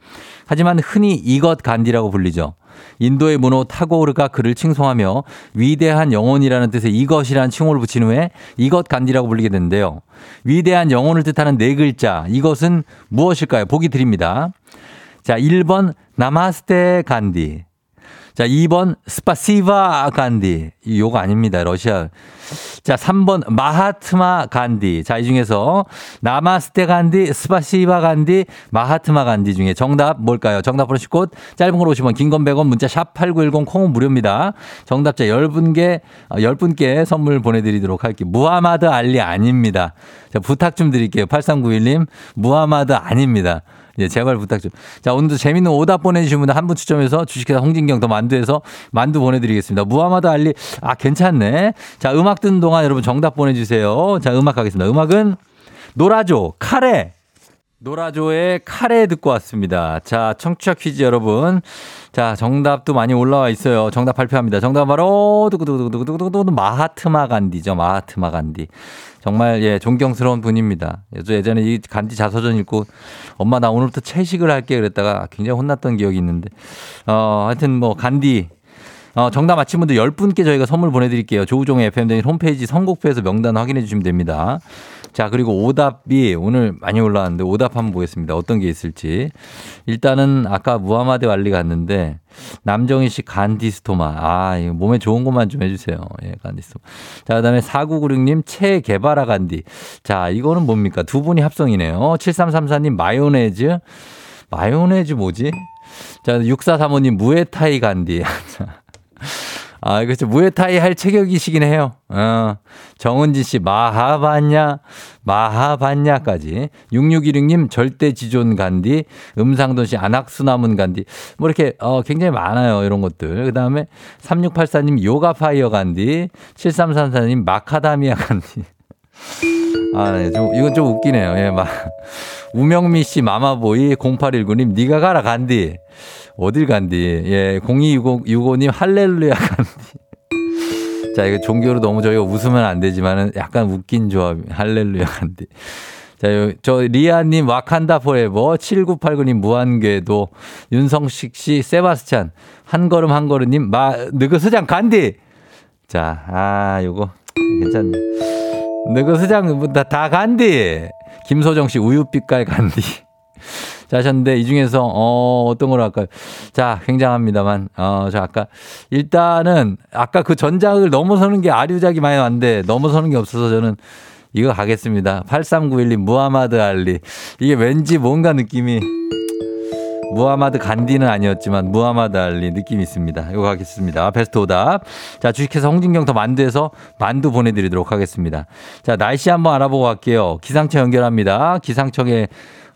하지만 흔히 이것 간디라고 불리죠. 인도의 문호 타고르가 그를 칭송하며 위대한 영혼이라는 뜻의 이것이라는 칭호를 붙인 후에 이것 간디라고 불리게 되는데요. 위대한 영혼을 뜻하는 네 글자 이것은 무엇일까요? 보기 드립니다. 자, 1번 나마스테 간디. 자, 2번 спасибо 간디. 이 요거 아닙니다. 러시아. 자, 3번 마하트마 간디. 자, 이 중에서 नमस्ते 간디, спасибо 간디, 마하트마 간디 중에 정답 뭘까요? 정답 보내실 곳 짧은 건 50원 긴 건 100원 문자 샵 8910 콩은 무료입니다. 정답자 10분께 10분께 선물 보내 드리도록 할게요. 무하마드 알리 아닙니다. 자, 부탁 좀 드릴게요. 8391님. 무하마드 아닙니다. 예, 제발 부탁 좀. 자, 오늘도 재밌는 오답 보내주신 분들 한 분 추첨해서 주식회사 홍진경 더 만두에서 만두 보내드리겠습니다. 무하마드 알리, 아, 괜찮네. 자, 음악 듣는 동안 여러분 정답 보내주세요. 자, 음악 가겠습니다. 음악은 노라조, 카레. 노라조의 카레 듣고 왔습니다. 자, 청취자 퀴즈 여러분. 자, 정답도 많이 올라와 있어요. 정답 발표합니다. 정답 바로 두구두구두구두구두구 마하트마 간디죠. 마하트마 간디. 정말 예, 존경스러운 분입니다. 저 예전에 이 간디 자서전 읽고 엄마 나 오늘부터 채식을 할게 그랬다가 굉장히 혼났던 기억이 있는데 어, 하여튼 뭐 간디 어, 정답 맞힌 분들 10분께 저희가 선물 보내드릴게요. 조우종의 FM대인 홈페이지 선곡표에서 명단 확인해 주시면 됩니다. 자, 그리고 오답이 오늘 많이 올라왔는데 오답 한번 보겠습니다. 어떤 게 있을지. 일단은 아까 무하마드 알리 갔는데 남정희 씨 간디스토마. 아, 이거 몸에 좋은 것만 좀 해주세요. 예, 간디스토마. 자, 그 다음에 4996님 체개바라 간디. 자, 이거는 뭡니까? 두 분이 합성이네요. 7334님 마요네즈. 마요네즈 뭐지? 자, 6435님 무에타이 간디. 아, 그렇죠. 무에타이 할 체격이시긴 해요. 어. 정은진 씨, 마하반냐, 마하반냐까지. 6616님, 절대 지존 간디. 음상돈 씨, 안악수나문 간디. 뭐 이렇게, 어, 굉장히 많아요. 이런 것들. 그 다음에 3684님, yoga fire 간디. 7334님, 마카다미아 간디. 아, 네. 좀, 이건 좀 웃기네요. 예, 막. 우명미 씨, 마마보이. 0819님, 니가 가라 간디. 어딜 간디? 예, 0265님 할렐루야 간디. 자, 이거 종교로 너무 저희가 웃으면 안 되지만은 약간 웃긴 조합. 할렐루야 간디. 자, 요- 저 리아님 Wakanda forever 7989님 무한궤도 윤성식 씨 세바스찬 한 걸음 한 걸음님 마 느그스장 간디. 자, 아, 요거 괜찮네. 느그스장 다, 다 간디. 김소정 씨 우유빛깔 간디. 자, 하셨는데 이 중에서 어 어떤 걸로 할까요? 자, 굉장합니다만 어 저 아까 일단은 아까 그 전작을 넘어서는 게 아류작이 많이 왔는데 넘어서는 게 없어서 저는 이거 가겠습니다. 8391님 무하마드 알리. 이게 왠지 뭔가 느낌이 무하마드 간디는 아니었지만 무하마드 알리 느낌이 있습니다. 이거 가겠습니다. 베스트 오답. 자, 주식회사 홍진경 더 만두에서 만두 보내드리도록 하겠습니다. 자, 날씨 한번 알아보고 갈게요. 기상청 연결합니다. 기상청에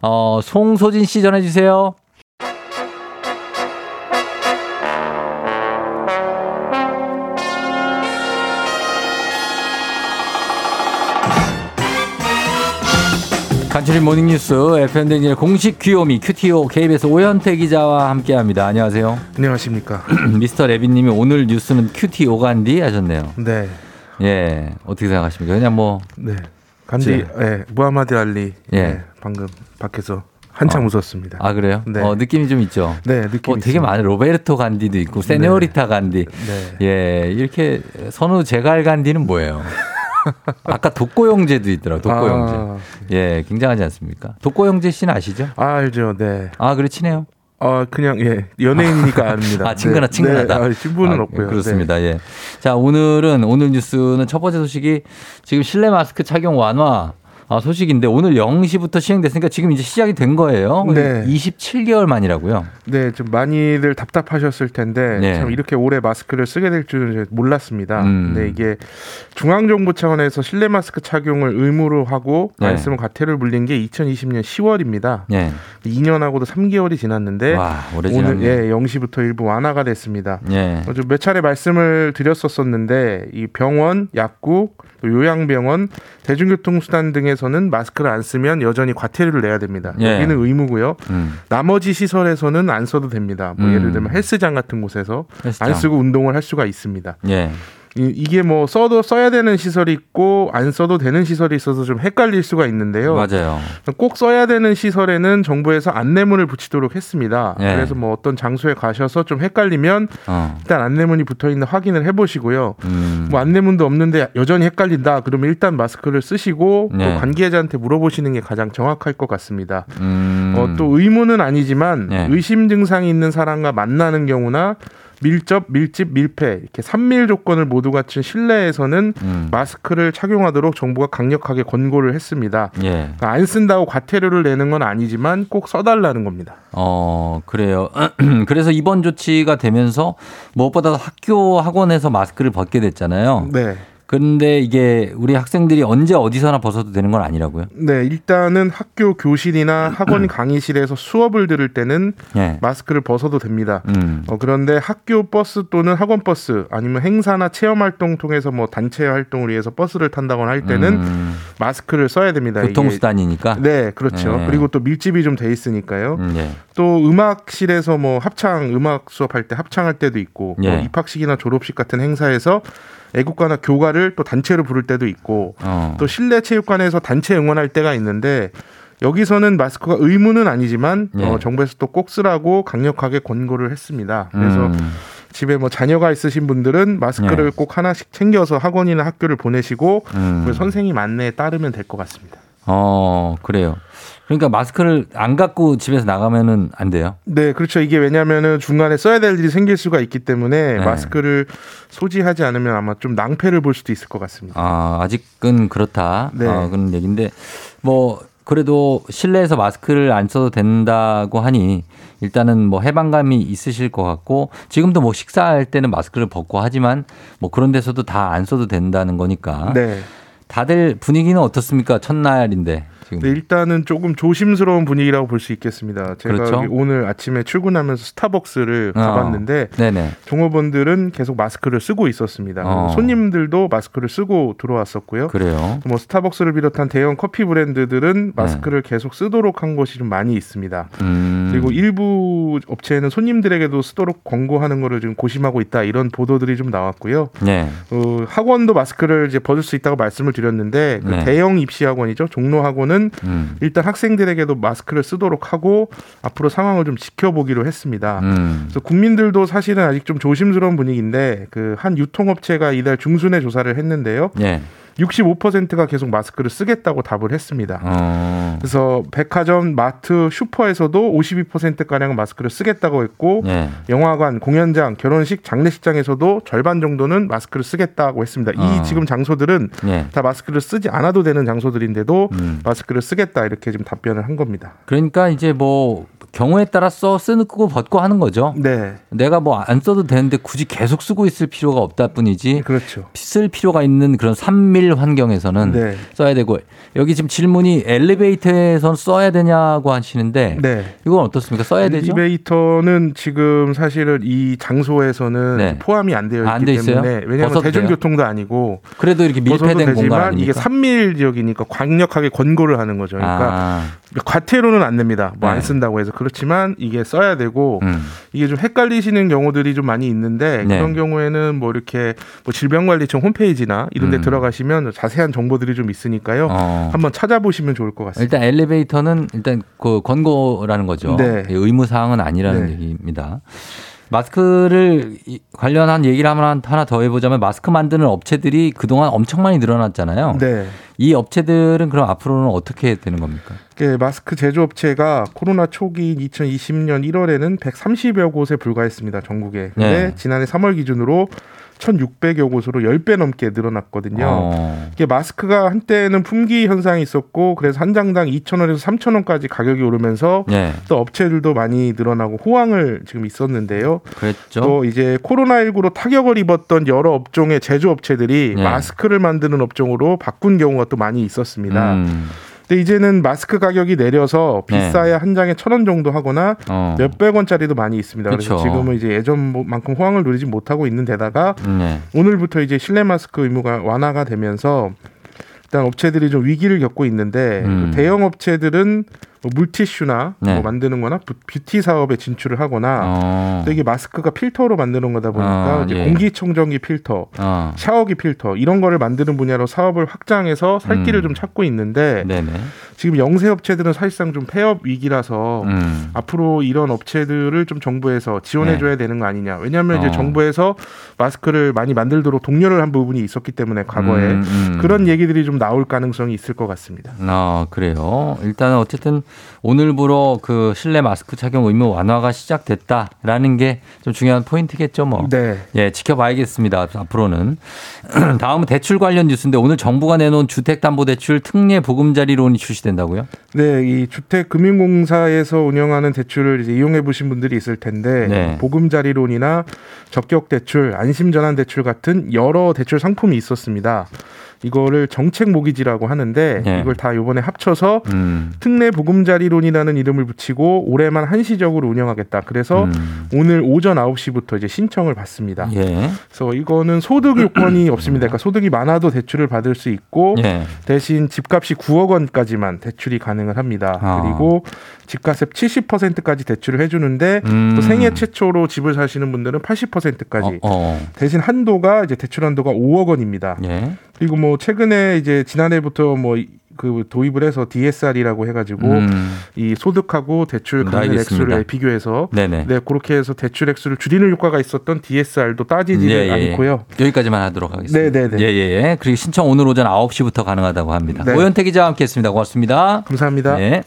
어, 송소진 씨 전해주세요. 간추린 모닝뉴스 FM댕진의 공식 귀요미 큐티오 KBS 오현태 기자와 함께합니다. 안녕하세요. 안녕하십니까. 미스터 레빈님이 오늘 뉴스는 큐티 오 간디 하셨네요. 네, 예, 어떻게 생각하십니까? 그냥 뭐 네. 간디, 예, 무하마드 알리. 예. 예. 방금 밖에서 한참 어. 웃었습니다. 아 그래요? 네. 어, 느낌이 좀 있죠. 네, 느낌 어, 되게 많아요. 로베르토 간디도 있고 señorita 간디. 네. 예, 이렇게 선우 제갈 간디는 뭐예요? 아까 독고 형제도 있더라. 독고 아, 형제. 예, 굉장하지 않습니까? 독고 형제 씨는 아시죠? 아, 알죠. 네. 아, 그래 친해요. 어, 그냥 예, 연예인이니까 압니다. 아, 친근하, 네. 친근하다. 네, 아, 친분은 아, 없고요. 그렇습니다. 예. 자, 오늘은, 오늘 뉴스는 첫 번째 소식이 지금 실내 마스크 착용 완화 아, 소식인데 오늘 0시부터 시행됐으니까 지금 이제 시작이 된 거예요. 네. 27개월 만이라고요. 네, 좀 많이들 답답하셨을 텐데 네. 참 이렇게 오래 마스크를 쓰게 될 줄은 몰랐습니다. 음. 네, 이게 중앙정부 차원에서 실내 마스크 착용을 의무로 하고 네. 말씀을 과태료를 물린 게 2020년 10월입니다. 예. 2년하고도 3개월이 지났는데 와, 오래 오늘 지났네. 예, 0시부터 일부 완화가 됐습니다. 예. 어, 좀몇 차례 말씀을 드렸었었는데 이 병원, 약국, 또 요양병원, 대중교통수단 등 에서는 마스크를 안 쓰면 여전히 과태료를 내야 됩니다. 예. 여기는 의무고요. 음. 나머지 시설에서는 안 써도 됩니다. 뭐 음. 예를 들면 헬스장 같은 곳에서 헬스장. 안 쓰고 운동을 할 수가 있습니다. 예. 이, 이게 뭐 써도 써야 되는 시설이 있고 안 써도 되는 시설이 있어서 좀 헷갈릴 수가 있는데요. 맞아요. 꼭 써야 되는 시설에는 정부에서 안내문을 붙이도록 했습니다. 예. 그래서 뭐 어떤 장소에 가셔서 좀 헷갈리면 어. 일단 안내문이 붙어 있는 확인을 해보시고요. 음. 뭐 안내문도 없는데 여전히 헷갈린다. 그러면 일단 마스크를 쓰시고 네. 또 관계자한테 물어보시는 게 가장 정확할 것 같습니다. 음. 어, 또 의무는 아니지만 네. 의심 증상이 있는 사람과 만나는 경우나 밀접, 밀집, 밀폐 이렇게 삼밀 조건을 모두 갖춘 실내에서는 음. 마스크를 착용하도록 정부가 강력하게 권고를 했습니다. 예. 그러니까 안 쓴다고 과태료를 내는 건 아니지만 꼭 써달라는 겁니다. 어, 그래요. 그래서 이번 조치가 되면서 무엇보다 학교 학원에서 마스크를 벗게 됐잖아요. 네. 그런데 이게 우리 학생들이 언제 어디서나 벗어도 되는 건 아니라고요? 네, 일단은 학교 교실이나 학원 강의실에서 수업을 들을 때는 예. 마스크를 벗어도 됩니다. 음. 어, 그런데 학교 버스 또는 학원 버스 아니면 행사나 체험 활동 통해서 뭐 단체 활동을 위해서 버스를 탄다거나 할 때는 음. 마스크를 써야 됩니다. 교통수단이니까. 네, 그렇죠. 네. 그리고 또 밀집이 좀 돼 있으니까요. 음, 예. 또 음악실에서 뭐 합창 음악 수업할 때 합창할 때도 있고 예. 또 입학식이나 졸업식 같은 행사에서 애국가나 교가를 또 단체로 부를 때도 있고 어. 또 실내 체육관에서 단체 응원할 때가 있는데 여기서는 마스크가 의무는 아니지만 예. 어, 정부에서 또 꼭 쓰라고 강력하게 권고를 했습니다. 그래서 음. 집에 뭐 자녀가 있으신 분들은 마스크를 네. 꼭 하나씩 챙겨서 학원이나 학교를 보내시고 음. 그 선생님 안내에 따르면 될 것 같습니다. 어, 그래요. 그러니까 마스크를 안 갖고 집에서 나가면은 안 돼요. 네, 그렇죠. 이게 왜냐면은 중간에 써야 될 일이 생길 수가 있기 때문에 네. 마스크를 소지하지 않으면 아마 좀 낭패를 볼 수도 있을 것 같습니다. 아, 아직은 그렇다. 네. 어, 그런 얘기인데 뭐 그래도 실내에서 마스크를 안 써도 된다고 하니 일단은 뭐 해방감이 있으실 것 같고 지금도 뭐 식사할 때는 마스크를 벗고 하지만 뭐 그런 데서도 다 안 써도 된다는 거니까 네. 다들 분위기는 어떻습니까? 첫날인데 지금. 네, 일단은 조금 조심스러운 분위기라고 볼 수 있겠습니다. 제가 그렇죠. 오늘 아침에 출근하면서 스타벅스를 어. 가봤는데 네네. 종업원들은 계속 마스크를 쓰고 있었습니다. 어. 손님들도 마스크를 쓰고 들어왔었고요. 그래요. 뭐 스타벅스를 비롯한 대형 커피 브랜드들은 네. 마스크를 계속 쓰도록 한 곳이 좀 많이 있습니다. 음. 그리고 일부 업체는 손님들에게도 쓰도록 권고하는 거를 지금 고심하고 있다 이런 보도들이 좀 나왔고요. 네. 어, 학원도 마스크를 이제 벗을 수 있다고 말씀을 드렸는데 그 네. 대형 입시 학원이죠. 종로 학원은 음. 일단 학생들에게도 마스크를 쓰도록 하고 앞으로 상황을 좀 지켜보기로 했습니다. 음. 그래서 국민들도 사실은 아직 좀 조심스러운 분위기인데 그 한 유통업체가 이달 중순에 조사를 했는데요. 예. 65%가 계속 마스크를 쓰겠다고 답을 했습니다. 어. 그래서 백화점, 마트, 슈퍼에서도 52%가량 마스크를 쓰겠다고 했고 예. 영화관, 공연장, 결혼식, 장례식장에서도 절반 정도는 마스크를 쓰겠다고 했습니다. 어. 이 지금 장소들은 예. 다 마스크를 쓰지 않아도 되는 장소들인데도 음. 마스크를 쓰겠다 이렇게 지금 답변을 한 겁니다. 그러니까 이제 뭐 경우에 따라서 쓰고 벗고 하는 거죠. 네, 내가 뭐 안 써도 되는데 굳이 계속 쓰고 있을 필요가 없다 뿐이지 그렇죠. 쓸 필요가 있는 그런 산밀 환경에서는 네, 써야 되고 여기 지금 질문이 엘리베이터에선 써야 되냐고 하시는데 네. 이건 어떻습니까? 써야 되죠? 엘리베이터는 지금 사실은 이 장소에서는 네. 포함이 안 되어 아, 안 있기 돼 있어요? 때문에 왜냐하면 대중교통도 아니고 그래도 이렇게 밀폐된 공간 아닙니까? 이게 산밀 지역이니까 강력하게 권고를 하는 거죠. 그러니까 아, 과태료는 안 냅니다. 뭐안 네. 쓴다고 해서 그렇지만 이게 써야 되고 음. 이게 좀 헷갈리시는 경우들이 좀 많이 있는데 네. 그런 경우에는 뭐 이렇게 뭐 질병관리청 홈페이지나 이런 데 음. 들어가시면 자세한 정보들이 좀 있으니까요. 어. 한번 찾아보시면 좋을 것 같습니다. 일단 엘리베이터는 일단 그 권고라는 거죠. 네. 의무 사항은 아니라는 네. 얘기입니다. 마스크를 이- 관련한 얘기를 하나, 하나 더 해보자면 마스크 만드는 업체들이 그동안 엄청 많이 늘어났잖아요. 네. 이 업체들은 그럼 앞으로는 어떻게 되는 겁니까? 그 마스크 제조업체가 코로나 초기인 2020년 1월에는 130여 곳에 불과했습니다. 전국에. 근데 네. 지난해 3월 기준으로 1,600여 곳으로 10배 넘게 늘어났거든요. 어. 이게 마스크가 한때는 품귀 현상이 있었고 그래서 한 장당 2,000원에서 3,000원까지 가격이 오르면서 네, 또 업체들도 많이 늘어나고 호황을 지금 있었는데요. 그랬죠. 또 이제 코로나19로 타격을 입었던 여러 업종의 제조업체들이 네. 마스크를 만드는 업종으로 바꾼 경우가 또 많이 있었습니다. 음, 근데 이제는 마스크 가격이 내려서 네. 비싸야 한 장에 천 원 정도 하거나 어. 몇백 원짜리도 많이 있습니다. 그래서 그쵸. 지금은 이제 예전만큼 호황을 누리지 못하고 있는 데다가 네. 오늘부터 이제 실내 마스크 의무가 완화가 되면서 일단 업체들이 좀 위기를 겪고 있는데 음. 그 대형 업체들은 뭐 물티슈나 네. 뭐 만드는 거나 부- 뷰티 사업에 진출을 하거나 어. 또 이게 마스크가 필터로 만드는 거다 보니까 어, 이제 예. 공기청정기 필터, 어. 샤워기 필터 이런 거를 만드는 분야로 사업을 확장해서 살 길을 음. 좀 찾고 있는데 네네. 지금 영세 업체들은 사실상 좀 폐업 위기라서 음. 앞으로 이런 업체들을 좀 정부에서 지원해 줘야 되는 거 아니냐. 왜냐하면 네. 어. 이제 정부에서 마스크를 많이 만들도록 독려를 한 부분이 있었기 때문에 과거에 음, 음. 그런 얘기들이 좀 나올 가능성이 있을 것 같습니다. 아, 그래요. 일단은 어쨌든 오늘부로 그 실내 마스크 착용 의무 완화가 시작됐다라는 게 좀 중요한 포인트겠죠, 뭐. 네. 예, 지켜봐야겠습니다. 앞으로는. 다음은 대출 관련 뉴스인데 오늘 정부가 내놓은 주택담보대출 특례 보금자리론이 출시된다고요? 네, 이 주택금융공사에서 운영하는 대출을 이제 이용해 보신 분들이 있을 텐데 네. 보금자리론이나 적격대출, 안심전환대출 같은 여러 대출 상품이 있었습니다. 이거를 정책 모기지라고 하는데 네. 이걸 다 이번에 합쳐서 음. 특례 보금자리론이라는 이름을 붙이고 올해만 한시적으로 운영하겠다. 그래서 음. 오늘 오전 9시부터 이제 신청을 받습니다. 예. 그래서 이거는 소득 요건이 없습니다. 그러니까 소득이 많아도 대출을 받을 수 있고 예. 대신 집값이 9억 원까지만 대출이 가능을 합니다. 아. 그리고 집값의 70%까지 대출을 해 주는데 음. 또 생애 최초로 집을 사시는 분들은 80%까지 어, 어. 대신 한도가 이제 대출 한도가 5억 원입니다. 예. 그리고 뭐 최근에 이제 지난해부터 뭐 그 도입을 해서 DSR이라고 해가지고 음. 이 소득하고 대출 가능 알겠습니다. 액수를 비교해서 네네. 네 그렇게 해서 대출 액수를 줄이는 효과가 있었던 DSR도 따지지는 예, 예, 예. 않고요. 여기까지만 하도록 하겠습니다. 네네네. 예예예. 그리고 신청 오늘 오전 9시부터 가능하다고 합니다. 네. 오현태 기자와 함께했습니다. 고맙습니다. 감사합니다. 예.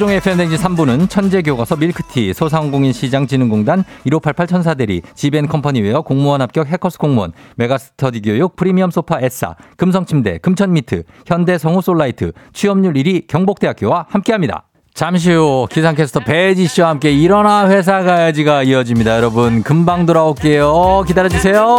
조우종의 팬데믹 3부는 천재교과서 밀크티, 소상공인 시장진흥공단 1588 천사대리, 지벤컴퍼니웨어 공무원 합격 해커스 공무원, 메가스터디 교육 프리미엄 소파 에싸, 금성침대, 금천미트, 현대성우 솔라이트, 취업률 1위 경복대학교와 함께합니다. 잠시 후 기상캐스터 배혜지 씨와 함께 일어나 회사 가야지가 이어집니다. 여러분 금방 돌아올게요. 기다려주세요.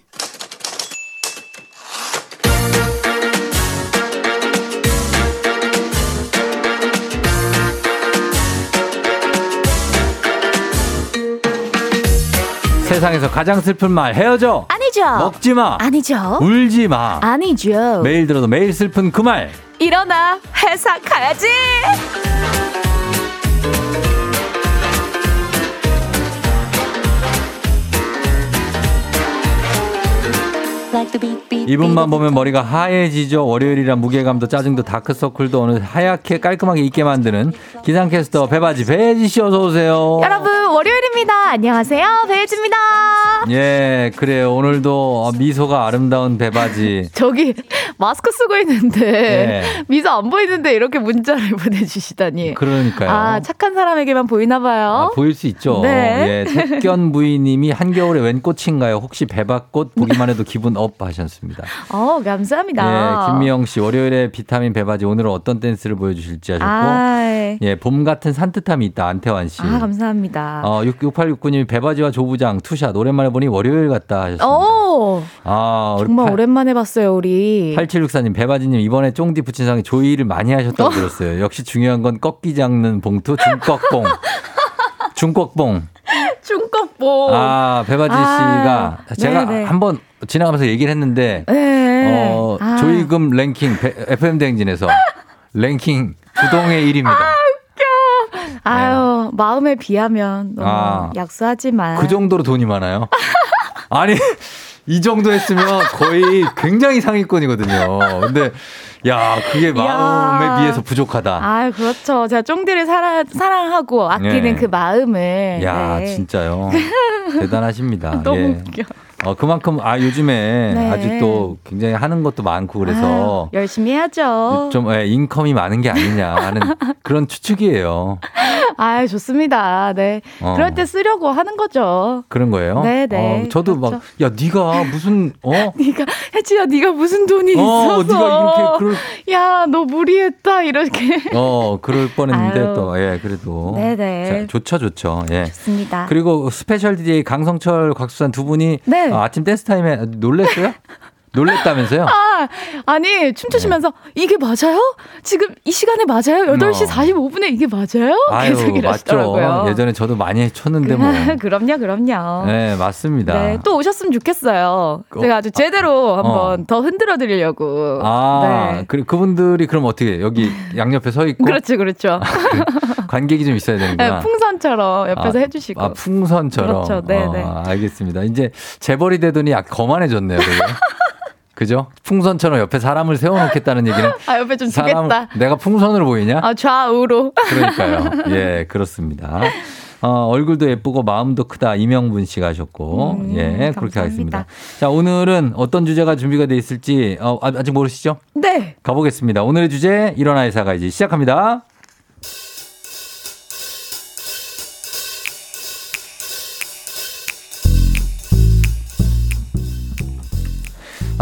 세상에서 가장 슬픈 말 헤어져. 아니죠. 먹지 마. 아니죠. 울지 마. 아니죠. 매일 들어도 매일 슬픈 그 말. 일어나 회사 가야지. 이분만 보면 머리가 하얘지죠. 월요일이란 무게감도 짜증도 다크서클도 오늘 하얗게 깔끔하게 있게 만드는 기상캐스터 배바지 배지 씨 어서 오세요. 여러분. 안녕하세요. 배혜지입니다. 예, 그래요. 오늘도 미소가 아름다운 배바지. 저기 마스크 쓰고 있는데 네. 미소 안 보이는데 이렇게 문자를 보내주시다니. 그러니까요. 아 착한 사람에게만 보이나 봐요. 아, 보일 수 있죠. 네. 예, 택견 부인님이 한겨울에 웬 꽃인가요? 혹시 배밭꽃 보기만 해도 기분 업 하셨습니다. 어 감사합니다. 예, 김미영 씨 월요일에 비타민 배바지 오늘은 어떤 댄스를 보여주실지 하셨고, 아, 예, 봄 같은 산뜻함이 있다 안태환 씨. 아 감사합니다. 어, 6869님이 배바지와 조부장 투샷 오랜만에 보니 월요일 같다 하셨습니다. 오 아, 정말 팔- 오랜만에 봤어요 우리. 8764님, 배바지님, 이번에 쫑디 부친상에 조의를 많이 하셨다고 어? 들었어요. 역시 중요한 건 꺾이지 않는 봉투, 중꺾봉. 중꺾봉. 중꺾보. 아, 배바지 아, 씨가 제가 네네. 한번 지나가면서 얘기를 했는데, 네. 어, 아. 조의금 랭킹, FM대행진에서 랭킹 부동의 1위입니다. 아유 마음에 비하면 너무 아. 약소하지만. 그 정도로 돈이 많아요? 아니, 이 정도 했으면 거의 굉장히 상위권이거든요. 근데, 야, 그게 마음에 야. 비해서 부족하다. 아 그렇죠. 제가 쫑디를 사랑, 사랑하고 아끼는 네. 그 마음을. 야, 네. 진짜요. 대단하십니다. 너무 예. 웃겨. 어, 그만큼, 아, 요즘에 네. 또 굉장히 하는 것도 많고 그래서 아유, 열심히 해야죠. 좀 예, income이 많은 게 아니냐 하는 그런 추측이에요. 아 좋습니다. 네. 어. 그럴 때 쓰려고 하는 거죠. 그런 거예요? 네 네. 어, 저도 그렇죠. 막, 야, 네가 무슨, 어? 네가 혜지야, 네가 무슨 돈이 어, 있어서? 네가 이렇게 그럴, 야, 너 무리했다 이렇게. 어, 그럴 뻔했는데. 또, 예, 그래도. 네네. 자, 좋죠, 좋죠. 예. 좋습니다. 그리고 special DJ 강성철, 곽수산 두 분이 네. 어, 아침 댄스 타임에 놀랬어요? 놀랬다면서요? 아, 아니 춤추시면서 네. 이게 맞아요? 지금 이 시간에 맞아요? 8시 어. 45분에 이게 맞아요? 아유, 계속 맞죠. 이러시더라고요. 예전에 저도 많이 췄는데 뭐. 그럼요, 그럼요. 네, 맞습니다. 네, 또 오셨으면 좋겠어요. 어, 제가 아주 제대로 한번 어. 더 흔들어 드리려고. 아, 네. 그 그분들이 그럼 어떻게? 여기 양옆에 서 있고 그렇죠, 그렇죠. 관객이 좀 있어야 네, 되는구나. 풍선처럼 옆에서 아, 해주시고. 아, 풍선처럼. 그렇죠. 네, 네. 어, 알겠습니다. 이제 재벌이 되더니 약 거만해졌네요. 그죠? 풍선처럼 옆에 사람을 세워놓겠다는 얘기는 아, 옆에 좀 사람 주겠다. 내가 풍선으로 보이냐? 아, 좌우로. 그러니까요. 예, 그렇습니다. 어, 얼굴도 예쁘고 마음도 크다 이명분 씨가 하셨고 음, 예 그렇게 감사합니다. 하겠습니다. 자 오늘은 어떤 주제가 준비가 돼 있을지 어, 아- 아직 모르시죠? 네. 가보겠습니다. 오늘의 주제 일어나 회사 가야지 시작합니다.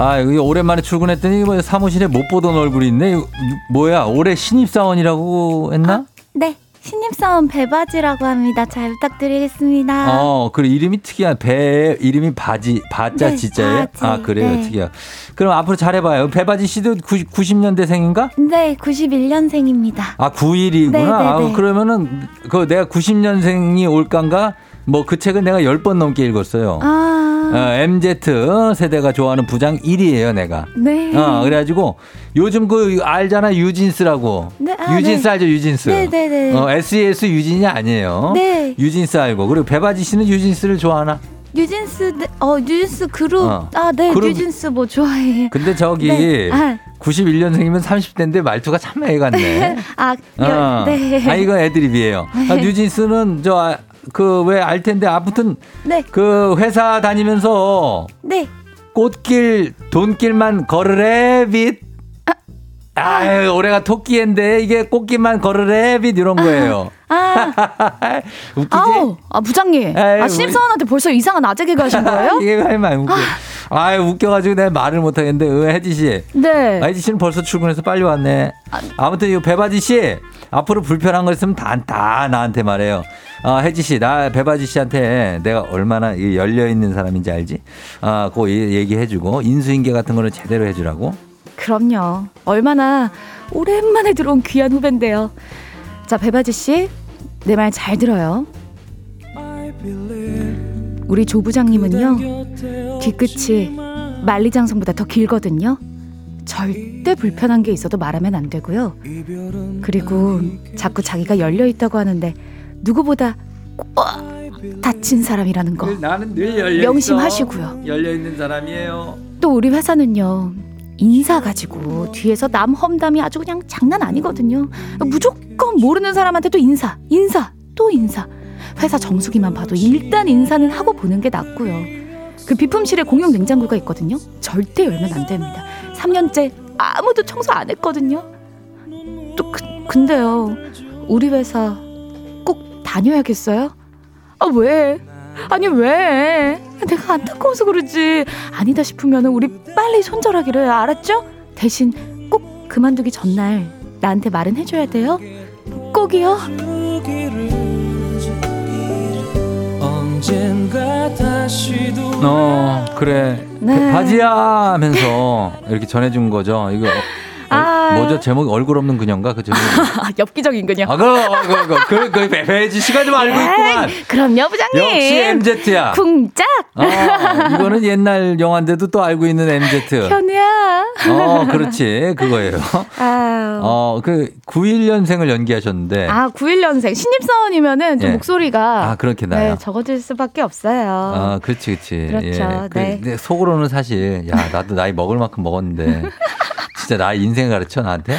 아, 오랜만에 출근했더니 뭐 사무실에 못 보던 얼굴이 있네. 뭐야? 올해 신입사원이라고 했나? 네. 신입사원 배바지라고 합니다. 잘 부탁드리겠습니다. 어, 그리고 이름이 특이한 배 이름이 바지 바자 네, 진짜예요? 바지. 아 그래요, 네. 특이한. 그럼 앞으로 잘해봐요. 배바지 씨도 90, 90년대생인가? 네, 91년생입니다. 아 91이구나. 네, 네, 아, 네. 그러면은 그 내가 90년생이 올까인가? 뭐 그 책은 내가 10번 넘게 읽었어요. 아, 어, MZ 세대가 좋아하는 부장 1위예요, 내가. 네. 어, 그래가지고 요즘 그 알잖아 유진스라고. 네, 아, 유진스 네. 알죠, 유진스. 네, 네, 네. 어, SES 유진이 아니에요. 네. 유진스 알고. 그리고 배바지 씨는 유진스를 좋아하나? 뉴진스, 네, 어, 뉴진스 그룹. 어. 아, 네, 그룹. 뉴진스 뭐 좋아해. 근데 저기 네. 아. 91년생이면 30대인데 말투가 참 애 같네. 아, 어. 열, 네. 아 이거 애드립이에요. 아, 뉴진스는 저 그 왜 알 텐데 아무튼 네, 그 회사 다니면서 네. 꽃길 돈길만 걸으래 빛. 아유 올해가 토끼인데 이게 꽃길만 걸으래 빛 이런 거예요. 아, 웃기지? 아우, 아, 부장님. 에이, 아, 신입사원한테 벌써 이상한 아재 개그 하신 거예요? 이게 왜 많이 웃겨. 아유 웃겨가지고 내가 말을 못하겠는데 어, 혜지 씨. 네. 아이지 씨는 벌써 출근해서 빨리 왔네. 아 무튼 이 배바지 씨 앞으로 불편한 거 있으면 다, 다 나한테 말해요. 아, 혜지 씨, 나 배바지 씨한테 내가 얼마나 이 열려 있는 사람인지 알지? 아, 이- 얘기해주고 인수인계 같은 거는 제대로 해주라고. 그럼요. 얼마나 오랜만에 들어온 귀한 후배인데요. 자, 배바지 씨, 내 말 잘 들어요. 우리 조 부장님은요, 뒤끝이 만리장성보다 더 길거든요. 절대 불편한 게 있어도 말하면 안 되고요. 그리고 자꾸 자기가 열려 있다고 하는데 누구보다 꽉 다친 사람이라는 거. 명심하시고요. 열려 있는 사람이에요. 또 우리 회사는요 인사 가지고 뒤에서 남 험담이 아주 그냥 장난 아니거든요 무조건 모르는 사람한테 또 인사 인사 또 인사 회사 정수기만 봐도 일단 인사는 하고 보는 게 낫고요 그 비품실에 공용 냉장고가 있거든요 절대 열면 안 됩니다 3년째 아무도 청소 안 했거든요 또 그, 근데요 우리 회사 꼭 다녀야겠어요? 아 왜? 아니 왜? 내가 안타까워서 그러지. 아니다 싶으면 우리 빨리 손절하기로 알았죠? 대신 꼭 그만두기 전날 나한테 말은 해줘야 돼요. 꼭이요. 어, 그래. 네. 바지야 하면서 이렇게 전해준 거죠. 이거 어, 아. 뭐죠? 제목이 얼굴 없는 그녀인가? 그 제목. 아, 엽기적인군요. 아, 그거, 그거, 그, 그, 배배지 씨가 좀 알고 있구만. 에이, 그럼요, 부장님. 역시 MZ야. 쿵짝. 어, 이거는 옛날 영화인데도 또 알고 있는 MZ. 현우야. 어, 그렇지. 그거예요. 아유. 어, 그 91년생을 연기하셨는데. 아, 91년생. 신입사원이면은 좀 예. 목소리가 아, 그렇게 나요. 네, 적어질 수밖에 없어요. 아, 그렇지, 그렇지. 그렇죠. 예. 그, 네. 근데 속으로는 사실, 야, 나도 나이 먹을 만큼 먹었는데, 진짜 나 인생 가르쳐, 나한테?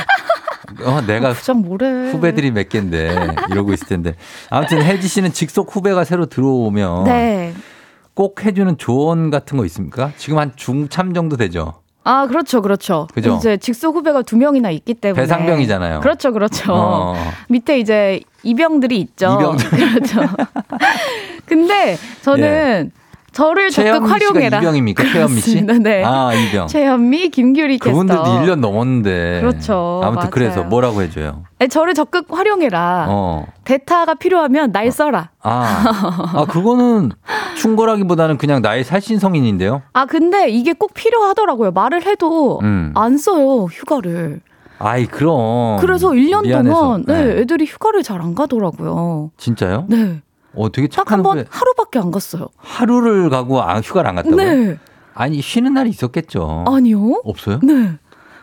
어, 내가 뭐래. 후배들이 몇 갠데, 이러고 있을 텐데. 아무튼 혜지 씨는 직속 후배가 새로 들어오면, 네. 꼭 해주는 조언 같은 거 있습니까? 지금 한 중참 정도 되죠? 아, 그렇죠, 그렇죠. 그죠? 이제 직속 후배가 두 명이나 있기 때문에. 배상병이잖아요. 그렇죠, 그렇죠. 어. 밑에 이제 이병들이 있죠. 이병들. 그렇죠. 근데 저는 저를 적극 활용해라. 이병입니까? 최현미 씨? 네. 아, 이병. 최현미, 김규리 캐스터. 그분들도 1년 넘었는데. 그렇죠. 아무튼 맞아요. 그래서 뭐라고 해줘요? 아니, 저를 적극 활용해라. 어. 대타가 필요하면 날 써라. 아, 아, 그거는 충고라기보다는 그냥 나의 살신성인인데요? 아 근데 이게 꼭 필요하더라고요. 말을 해도 음. 안 써요 휴가를. 아이, 그럼. 그래서 1년 미안해서. 동안 네, 네. 애들이 휴가를 잘 안 가더라고요. 진짜요? 네. 어, 되게 딱 착한 한번 후배. 하루밖에 안 갔어요. 하루를 가고 아, 휴가를 안 갔다고요? 네. 아니, 쉬는 날이 있었겠죠. 아니요. 없어요? 네.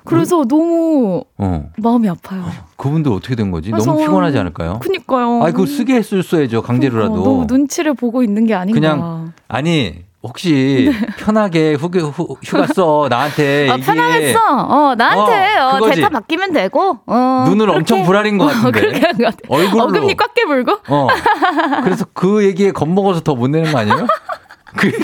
그래서 너무 어. 마음이 아파요. 그분들 어떻게 된 거지? 그래서 너무 피곤하지 않을까요? 그니까요. 아이, 그거 쓰게 했을 써야죠, 강제로라도. 어, 너무 눈치를 보고 있는 게 아닌가. 그냥 아니 혹시 편하게 후기, 후, 휴가 써 나한테 아, 얘기해. 편하겠어. 어, 나한테 어, 어. 대타 바뀌면 되고. 어, 눈을 그렇게. 엄청 부라린 것 같은데. 어, 그렇게 한 것 같아. 얼굴로. 어금니 꽉 깨물고. 어. 그래서 그 얘기에 겁먹어서 더 못 내는 거 아니에요? 그 얘기.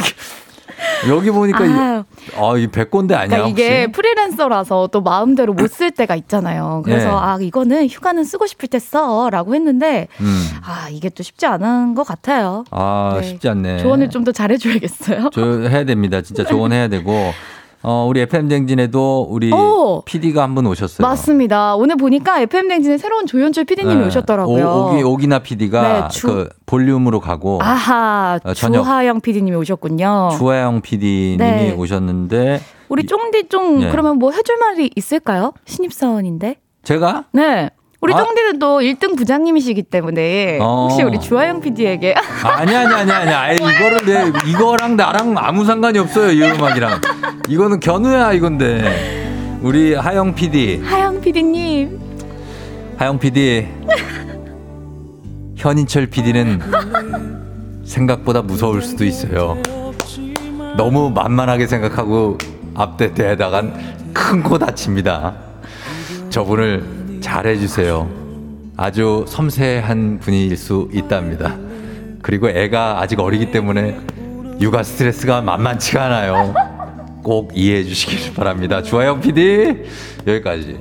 여기 보니까 이- 아유. 아, 이 백곤대 아니야 그러니까 이게? 프리랜서라서 또 마음대로 못 쓸 때가 있잖아요. 그래서 네. 아 이거는 휴가는 쓰고 싶을 때 써라고 했는데 음. 아 이게 또 쉽지 않은 것 같아요. 아 네. 쉽지 않네. 조언을 좀 더 잘해줘야겠어요. 저 해야 됩니다. 진짜 조언해야 되고 어, 우리 FM 댕진에도 우리 오! PD가 한 분 오셨어요. 맞습니다. 오늘 보니까 FM 댕진에 새로운 조현철 PD님이 네. 오셨더라고요. 오, 오기, 오기나 PD가 네, 주- 그 볼륨으로 가고 아하, 어, 저녁. 주하영 PD님이 오셨군요. 주하영 PD님이 네. 오셨는데 우리 쫑디 쫑 네. 그러면 뭐 해줄 말이 있을까요? 신입사원인데. 제가 네. 우리 아. 쫑디는 또 1등 부장님이시기 때문에 어. 혹시 우리 주하영 PD에게? 아니 아니 아니 아니. 아니 이거를 내 이거랑 나랑 아무 상관이 없어요 이 음악이랑. 이거는 견우야 이건데. 우리 하영 PD 하영 PD님. 하영 PD 현인철 PD는 생각보다 무서울 수도 있어요. 너무 만만하게 생각하고 앞대 대다간 큰 코 다칩니다. 저분을 잘해주세요 아주 섬세한 분일 수 있답니다 그리고 애가 아직 어리기 때문에 육아 스트레스가 만만치가 않아요. 꼭 이해해 주시길 바랍니다. 주하영 PD 여기까지.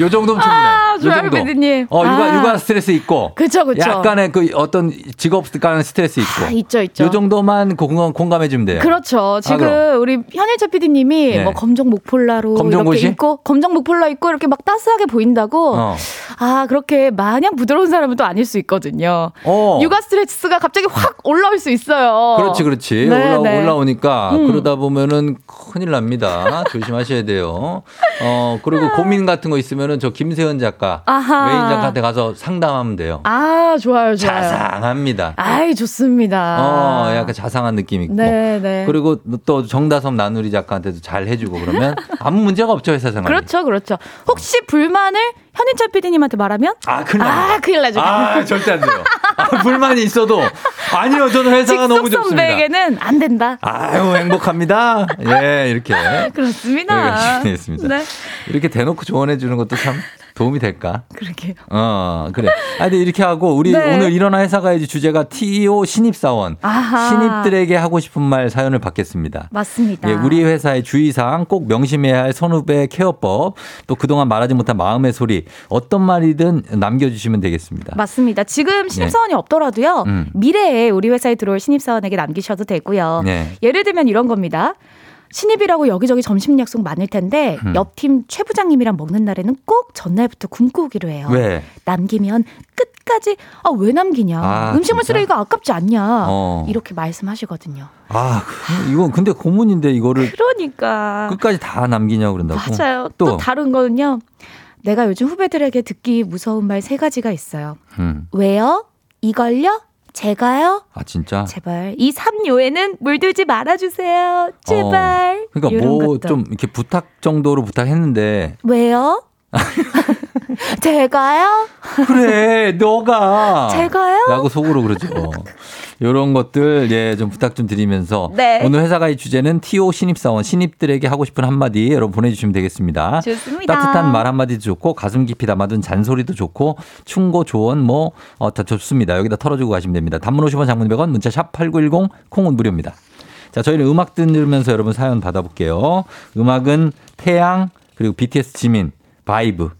요 정도면 충분해. 아, 정도. PD님. 어 육아 아. 육아 스트레스 있고. 그쵸, 그쵸. 약간의 그 어떤 직업 간의 스트레스 있고. 아, 있죠, 있죠. 요 정도만 공감, 공감해 주면 돼요. 그렇죠. 지금 그럼. 우리 현일철 PD님이 네. 뭐 검정 목폴라로 검정고시? 이렇게 입고 검정 목폴라 입고 이렇게 막 따스하게 보인다고. 어. 아 그렇게 마냥 부드러운 사람은 또 아닐 수 있거든요. 어. 육아 스트레스가 갑자기 확 올라올 수 있어요. 그렇지, 그렇지. 네, 올라, 네. 올라오니까 음. 그러다 보면은 큰일 납니다. 조심하셔야 돼요. 어 그리고 고민 같은 거 있으면은 저 김세현 작가 아하. 외인 작가한테 가서 상담하면 돼요. 아 좋아요, 좋아요. 자상합니다. 아이 좋습니다. 어, 약간 자상한 느낌 있고. 네, 네. 그리고 또 정다솜 나누리 작가한테도 잘 해주고 그러면 아무 문제가 없죠 회사 생활. 그렇죠, 그렇죠. 혹시 불만을 현인철 PD님한테 말하면 아 큰일 나. 아 큰일 나죠. 아 절대 안 돼요. 아, 불만이 있어도 아니요 저는 회사가 너무 좋습니다. 선배에게는 안 된다. 아유 행복합니다. 예 이렇게 그렇습니다. 준비했습니다. 네, 이렇게 대놓고 조언해 주는 것도 참 도움이 될까? 그러게요. 어 그래. 아 근데 이렇게 하고 우리 네. 오늘 일어나 회사 가야지 주제가 TO 신입사원 아하. 신입들에게 하고 싶은 말 사연을 받겠습니다. 맞습니다. 예, 우리 회사의 주의사항 꼭 명심해야 할 선후배 케어법 또 그동안 말하지 못한 마음의 소리 어떤 말이든 남겨주시면 되겠습니다. 맞습니다. 지금 신입사원이 없더라도요. 네. 음. 미래에 우리 회사에 들어올 신입사원에게 남기셔도 되고요. 네. 예를 들면 이런 겁니다. 신입이라고 여기저기 점심 약속 많을 텐데 음. 옆팀 최 부장님이랑 먹는 날에는 꼭 전날부터 굶고 오기로 해요. 왜? 남기면 끝까지 아 왜 남기냐? 아, 음식물? 쓰레기가 아깝지 않냐? 어. 이렇게 말씀하시거든요. 아, 그- 이건 근데 고문인데 이거를 그러니까 끝까지 다 남기냐고 그런다고. 맞아요. 또, 또, 다른 거는요. 내가 요즘 후배들에게 듣기 무서운 말 세 가지가 있어요. 음. 왜요? 이걸요? 제가요? 아, 진짜? 제발 이 삼요에는 물들지 말아주세요. 제발. 어. 그러니까 뭐. 좀 이렇게 부탁 정도로 부탁했는데 왜요? 제가요? 그래 너가 제가요? 라고 속으로 그러죠. 요런 것들 예 좀 부탁 좀 드리면서 네. 오늘 회사가의 주제는 TO 신입사원 신입들에게 하고 싶은 한마디 여러분 보내주시면 되겠습니다. 좋습니다. 따뜻한 말 한마디도 좋고 가슴 깊이 담아둔 잔소리도 좋고 충고 조언 뭐 어, 다 좋습니다. 여기다 털어주고 가시면 됩니다. 단문 50원 장문 100원 문자 샵 8910 콩은 무료입니다. 자 저희는 음악 들으면서 여러분 사연 받아볼게요. 음악은 태양 그리고 BTS 지민 바이브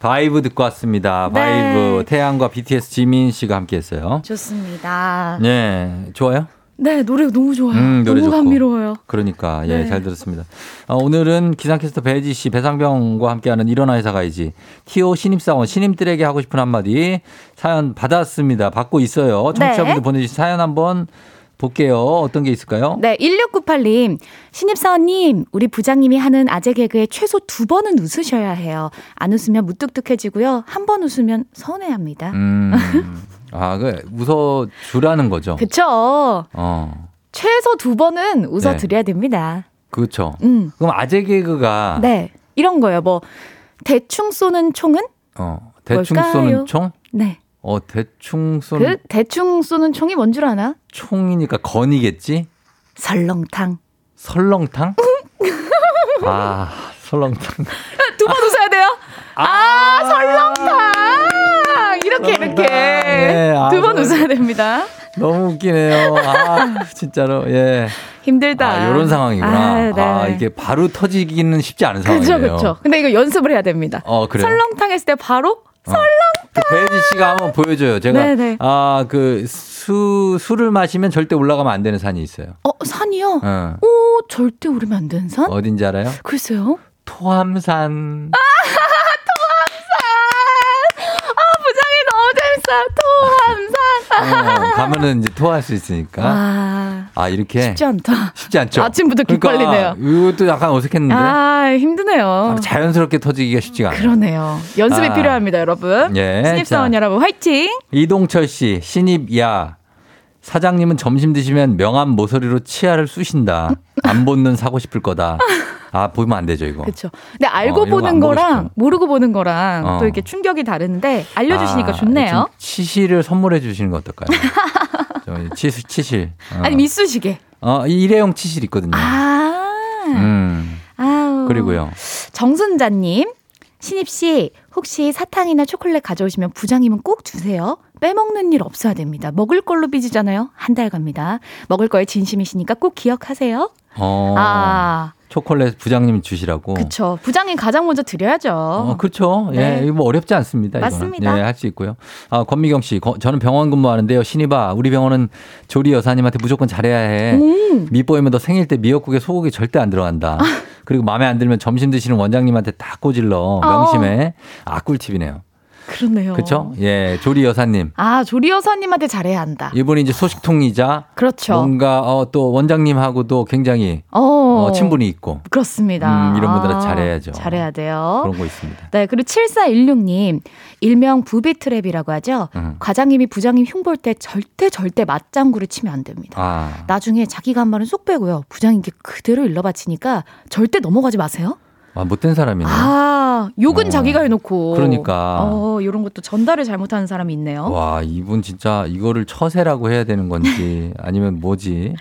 바이브 듣고 왔습니다. 네. 바이브 태양과 BTS 지민 씨가 함께했어요. 좋습니다. 네 좋아요. 네, 노래 너무 좋아요. 음, 노래 너무 좋고. 감미로워요. 그러니까 예 네. 잘 들었습니다. 어, 오늘은 기상캐스터 배지 씨, 배상병과 함께하는 일어나 회사 가이지 TO 신입사원 신입들에게 하고 싶은 한마디 사연 받았습니다. 받고 있어요. 청취자분들 네. 보내주신 사연 한번 볼게요. 어떤 게 있을까요? 네, 1698님. 신입사원님, 우리 부장님이 하는 아재 개그에 최소 두 번은 웃으셔야 해요. 안 웃으면 무뚝뚝해지고요. 한 번 웃으면 서운해합니다. 음, 아, 그 웃어 주라는 거죠. 그쵸? 어, 최소 두 번은 웃어 드려야 됩니다. 그렇죠. 음. 그럼 아재 개그가 네. 이런 거예요. 뭐, 대충 쏘는 총은? 어, 대충 뭘까요? 쏘는 총? 네. 어, 대충 쏘는 그 대충 쏘는 총이 뭔 줄 아나? 총이니까 건이겠지? 설렁탕. 설렁탕? 아, 설렁탕. 두 번 웃어야 돼요? 아, 설렁탕! 이렇게, 이렇게. 네, 아, 두번 설렁- 웃어야 됩니다. 너무 웃기네요. 아, 진짜로. 예. 힘들다. 아, 요런 상황이구나. 아, 아, 네. 이게 바로 터지기는 쉽지 않은 그죠, 상황이네요. 그죠. 근데 이거 연습을 해야 됩니다. 어? 설렁탕 했을 때 바로 설렁탕. 배지 씨가 한번 보여줘요. 제가 네네. 아그 수 술을 마시면 절대 올라가면 안 되는 산이 있어요. 어, 산이요? 어. 오, 절대 오르면 안 되는 산? 어딘지 알아요? 글쎄요. 토함산. 부장이 너무 재밌어요. 토함산. 어, 가면은 이제 토할 수 있으니까. 아, 아 이렇게 쉽지 않다. 쉽지 않죠. 아침부터 기빨리네요. 이것도 약간 어색했는데 아, 힘드네요. 자연스럽게 터지기가 쉽지가 않아요. 그러네요. 연습이 아. 필요합니다, 여러분. 예, 신입사원 자. 여러분, 화이팅! 이동철 씨 신입야 사장님은 점심 드시면 명함 모서리로 치아를 쑤신다. 안 보는 사고 싶을 거다. 아 보면 안 되죠 이거. 그렇죠. 근데 알고 어, 보는 거랑. 모르고 보는 거랑 어. 또 이렇게 충격이 다른데 알려주시니까 아, 좋네요. 좀 치실을 선물해 주시는 거 어떨까요? 치실 치실. 어. 아니 미수시개. 어 일회용 치실 있거든요. 아. 음 아우. 그리고요. 정순자님. 신입 씨, 혹시 사탕이나 초콜릿 가져오시면 부장님은 꼭 주세요. 빼먹는 일 없어야 됩니다. 먹을 걸로 빚이잖아요. 한 달 갑니다. 먹을 거에 진심이시니까 꼭 기억하세요. 어 아, 초콜릿 부장님이 주시라고. 그쵸. 부장님 가장 먼저 드려야죠. 어, 그렇죠. 네. 예, 이거 뭐 어렵지 않습니다. 맞습니다. 예, 할 수 있고요. 아, 권미경 씨, 거- 저는 병원 근무하는데요. 신이봐, 우리 병원은 조리 여사님한테 무조건 잘해야 해. 음. 밑보이면 너 생일 때 미역국에 소고기 절대 안 들어간다. 그리고 마음에 안 들면 점심 드시는 원장님한테 다 꼬질러. 명심해. 아, 꿀팁이네요. 그렇네요. 그렇죠? 예, 조리 여사님. 아, 조리 여사님한테 잘해야 한다. 이분이 이제 소식통이자 그렇죠. 뭔가 어, 또 원장님하고도 굉장히 어, 어, 친분이 있고 그렇습니다. 음, 이런 분들은 아, 잘해야죠. 잘해야 돼요. 그런 거 있습니다. 네, 그리고 7416님, 일명 부비 트랩이라고 하죠. 음. 과장님이 부장님 흉볼 때 절대 절대 맞장구를 치면 안 됩니다. 아, 나중에 자기가 한 말은 쏙 빼고요. 부장님께 그대로 일러 바치니까 절대 넘어가지 마세요. 아 못된 사람이네. 아, 욕은 어. 자기가 해놓고. 그러니까. 어, 이런 것도 전달을 잘못하는 사람이 있네요. 와, 이분 진짜 이거를 처세라고 해야 되는 건지 아니면 뭐지?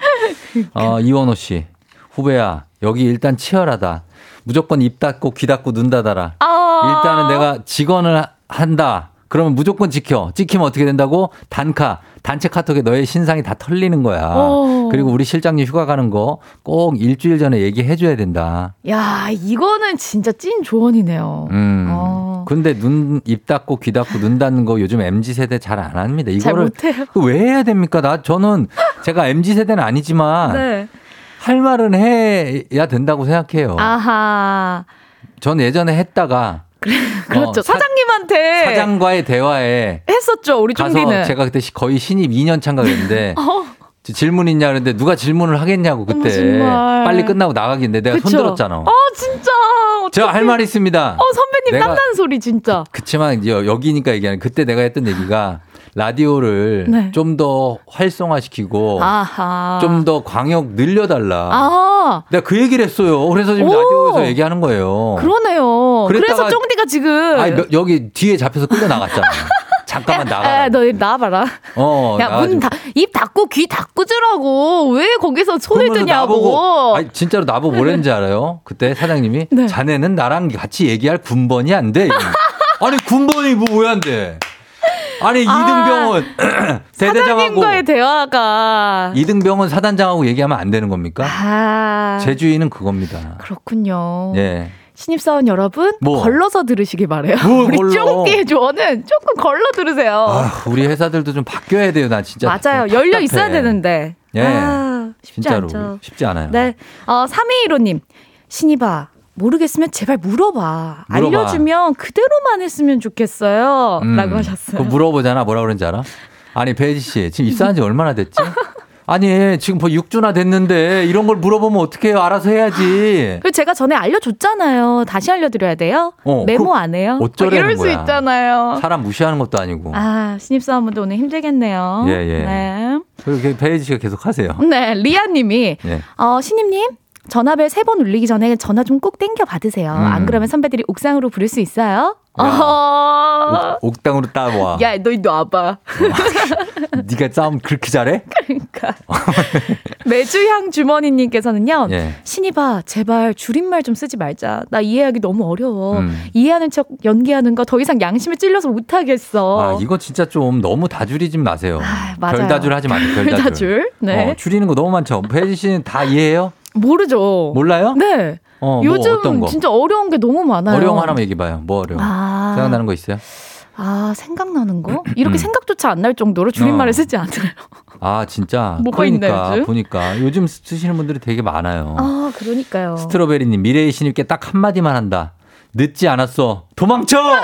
그러니까. 어, 이원호 씨. 후배야, 여기 일단 치열하다. 무조건 입 닫고 귀 닫고 눈 닫아라. 아. 일단은 내가 직원을 하- 한다. 그러면 무조건 지켜. 찍히면 어떻게 된다고? 단카. 단체 카톡에 너의 신상이 다 털리는 거야. 어. 그리고 우리 실장님 휴가 가는 거 꼭 일주일 전에 얘기해 줘야 된다. 야, 이거는 진짜 찐 조언이네요. 음. 어. 근데 눈, 입 닫고 귀 닫고 눈 닫는 거 요즘 MZ 세대 잘 안 합니다. 잘 이거를 못해요. 그왜 해야 됩니까? 나 저는 제가 MZ 세대는 아니지만 네. 할 말은 해야 된다고 생각해요. 아하. 전 예전에 했다가 그렇죠. 어, 사- 사장님한테 사장과의 대화에 했었죠. 우리 쫑디는. 제가 그때 시- 거의 신입 2년 차인가 그랬는데 어. 저 질문 있냐 그랬는데 누가 질문을 하겠냐고 어머, 그때 정말. 빨리 끝나고 나가긴데 내가 그쵸? 손 들었잖아. 어, 진짜. 제가 할 말이 있습니다. 어, 선배님 내가- 땀나는 소리 진짜. 그치만 이제 여기니까 얘기하는 그때 내가 했던 얘기가 라디오를 네. 좀더 활성화시키고 아하. 좀더 광역 늘려달라. 아, 내가 그 얘기를 했어요. 그래서 지금 오. 라디오에서 얘기하는 거예요. 그러네 요. 그래서 쫑디가 지금. 아니, 몇- 여기 뒤에 잡혀서 끌려 나갔잖아. 잠깐만 나가. 에, 너 나와봐라. 어, 야, 문. 다, 입 닫고 귀 닫고 주라고. 왜 거기서 손을 드냐고. 나보고, 아니, 진짜로 나보고 뭐랬는지 알아요? 그때 사장님이 네. 자네는 나랑 같이 얘기할 군번이 안 돼. 아니 군번이 뭐 왜 안 돼? 아니 이등병원 대대장하고 사장님과의 대화가. 이등병원 사단장하고 얘기하면 안 되는 겁니까? 아. 제주인은 그겁니다. 그렇군요. 예. 신입사원 여러분, 뭐? 걸러서 들으시기 바래요. 뭘 우리? 쫑디의 조언은 조금 걸러 들으세요. 아, 우리 회사들도 좀 바뀌어야 돼요. 나 진짜. 맞아요. 좀 열려 답답해. 있어야 되는데. 예. 아, 쉽지 진짜로 않죠. 쉽지 않아요. 네. 어, 3215님. 신이봐. 모르겠으면 제발 물어봐. 물어봐. 알려주면 그대로만 했으면 좋겠어요. 음, 라고 하셨어요. 물어보잖아. 뭐라 그런지 알아? 아니, 배지 씨. 지금 입사한 지 얼마나 됐지? 아니, 지금 벌 6주나 됐는데 이런 걸 물어보면 어떡해요? 알아서 해야지. 그리고 제가 전에 알려줬잖아요. 다시 알려드려야 돼요? 어, 메모 그안 해요? 어쩌라는 이럴 수 거야. 있잖아요. 사람 무시하는 것도 아니고. 아, 신입사원분들 오늘 힘들겠네요. 예, 예. 네. 그렇게 배지 씨가 계속 하세요. 네, 리아님이 예. 어, 신임님, 전화벨 세 번 울리기 전에 전화 좀 꼭 땡겨 받으세요. 음. 안 그러면 선배들이 옥상으로 부를 수 있어요? 야. 어. 옥, 옥당으로 따와. 야, 너 이리 와봐. 네가 싸움 그렇게 잘해? 그러니까. 매주향 주머니님께서는요. 예. 신이봐, 제발 줄임말 좀 쓰지 말자. 나 이해하기 너무 어려워. 음. 이해하는 척 연기하는 거 더 이상 양심에 찔려서 못하겠어. 아, 이거 진짜 좀 너무 다줄이지 마세요. 아, 맞아요. 별다줄 하지 마세요. 별다줄. 별다줄. 네. 어, 줄이는 거 너무 많죠. 배지 씨는 다 이해해요? 모르죠. 몰라요? 네. 어, 뭐 요즘 거? 진짜 어려운 게 너무 많아요. 어려운 거 하나만 얘기해봐요. 뭐 어려워? 아. 생각나는 거 있어요? 아 생각나는 거? 이렇게 음. 생각조차 안 날 정도로 줄임말을 어. 쓰지 않아요. 아 진짜. 뭐가 그러니까 있나요, 요즘? 보니까 요즘 쓰시는 분들이 되게 많아요. 아 그러니까요. 스트로베리님 미래의 신입께 딱 한마디만 한다. 늦지 않았어. 도망쳐!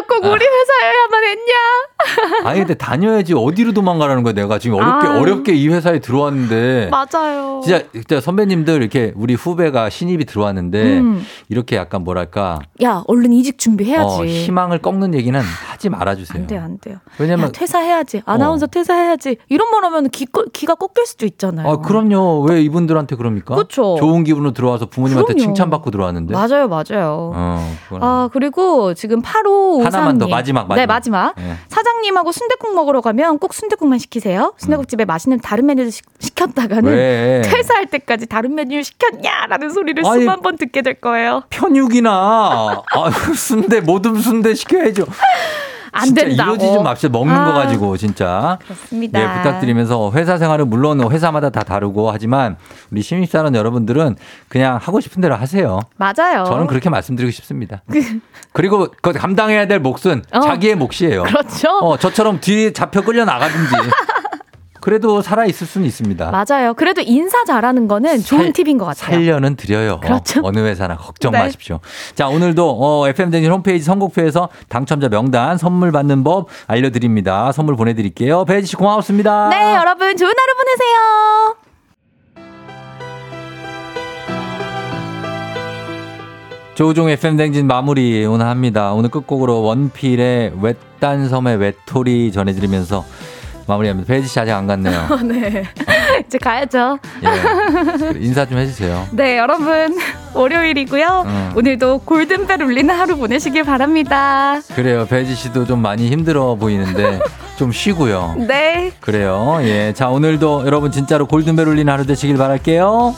야꼭 우리 회사에야만 했냐? 아니 근데 다녀야지 어디로 도망가라는 거야 내가 지금 어렵게 아유. 어렵게 이 회사에 들어왔는데 맞아요. 진짜, 진짜 선배님들 이렇게 우리 후배가 신입이 들어왔는데 음. 이렇게 약간 뭐랄까 야 얼른 이직 준비해야지. 어, 희망을 꺾는 얘기는 하지 말아주세요. 안 돼요, 안 돼요. 왜냐면 야, 퇴사해야지. 아나운서 퇴사해야지. 이런 말 하면 기, 기가 꺾일 수도 있잖아요. 아, 그럼요. 왜 이분들한테 그럽니까? 그쵸. 좋은 기분으로 들어와서 부모님한테 그럼요. 칭찬받고 들어왔는데. 맞아요, 맞아요. 어, 아, 그리고 지금 8553님. 하나만 더, 마지막, 마지막. 네, 마지막. 예. 사장님하고 순대국 먹으러 가면 꼭 순대국만 시키세요. 순대국집에 맛있는 다른 메뉴를 시, 시켰다가는 음. 왜? 퇴사할 때까지 다른 메뉴를 시켰냐라는 소리를 아니, 수만 번 듣게 될 거예요. 편육이나 아, 순대 모듬 순대 시켜야죠. 안 된다고. 이러지 좀 맙시다. 먹는 아. 거 가지고 진짜. 그렇습니다. 예, 부탁드리면서 회사 생활은 물론 회사마다 다 다르고 하지만 우리 신입사원 여러분들은 그냥 하고 싶은 대로 하세요. 맞아요. 저는 그렇게 말씀드리고 싶습니다. 그리고 그 감당해야 될 몫은 어. 자기의 몫이에요. 그렇죠. 어, 저처럼 뒤에 잡혀 끌려 나가든지. 그래도 살아 있을 수는 있습니다. 맞아요. 그래도 인사 잘하는 거는 좋은 살- 팁인 것 같아요. 살려는 드려요. 그렇죠. 어 느 회사나 걱정 네. 마십시오. 자, 오늘도 어, FM댕진 홈페이지 선곡표에서 당첨자 명단 선물 받는 법 알려드립니다. 선물 보내드릴게요. 배지 씨 고맙습니다. 네, 여러분 좋은 하루 보내세요. 조우종 FM댕진 마무리 오늘 합니다. 오늘 끝곡으로 원필의 외딴 섬의 외톨이 전해드리면서 마무리합니다. 배지 씨 아직 안 갔네요. 네. 이제 가야죠. 예. 인사 좀 해주세요. 네, 여러분. 월요일이고요. 음. 오늘도 골든벨 울리는 하루 보내시길 바랍니다. 그래요. 배지 씨도 좀 많이 힘들어 보이는데 좀 쉬고요. 네. 그래요. 예. 자, 오늘도 여러분 진짜로 골든벨 울리는 하루 되시길 바랄게요.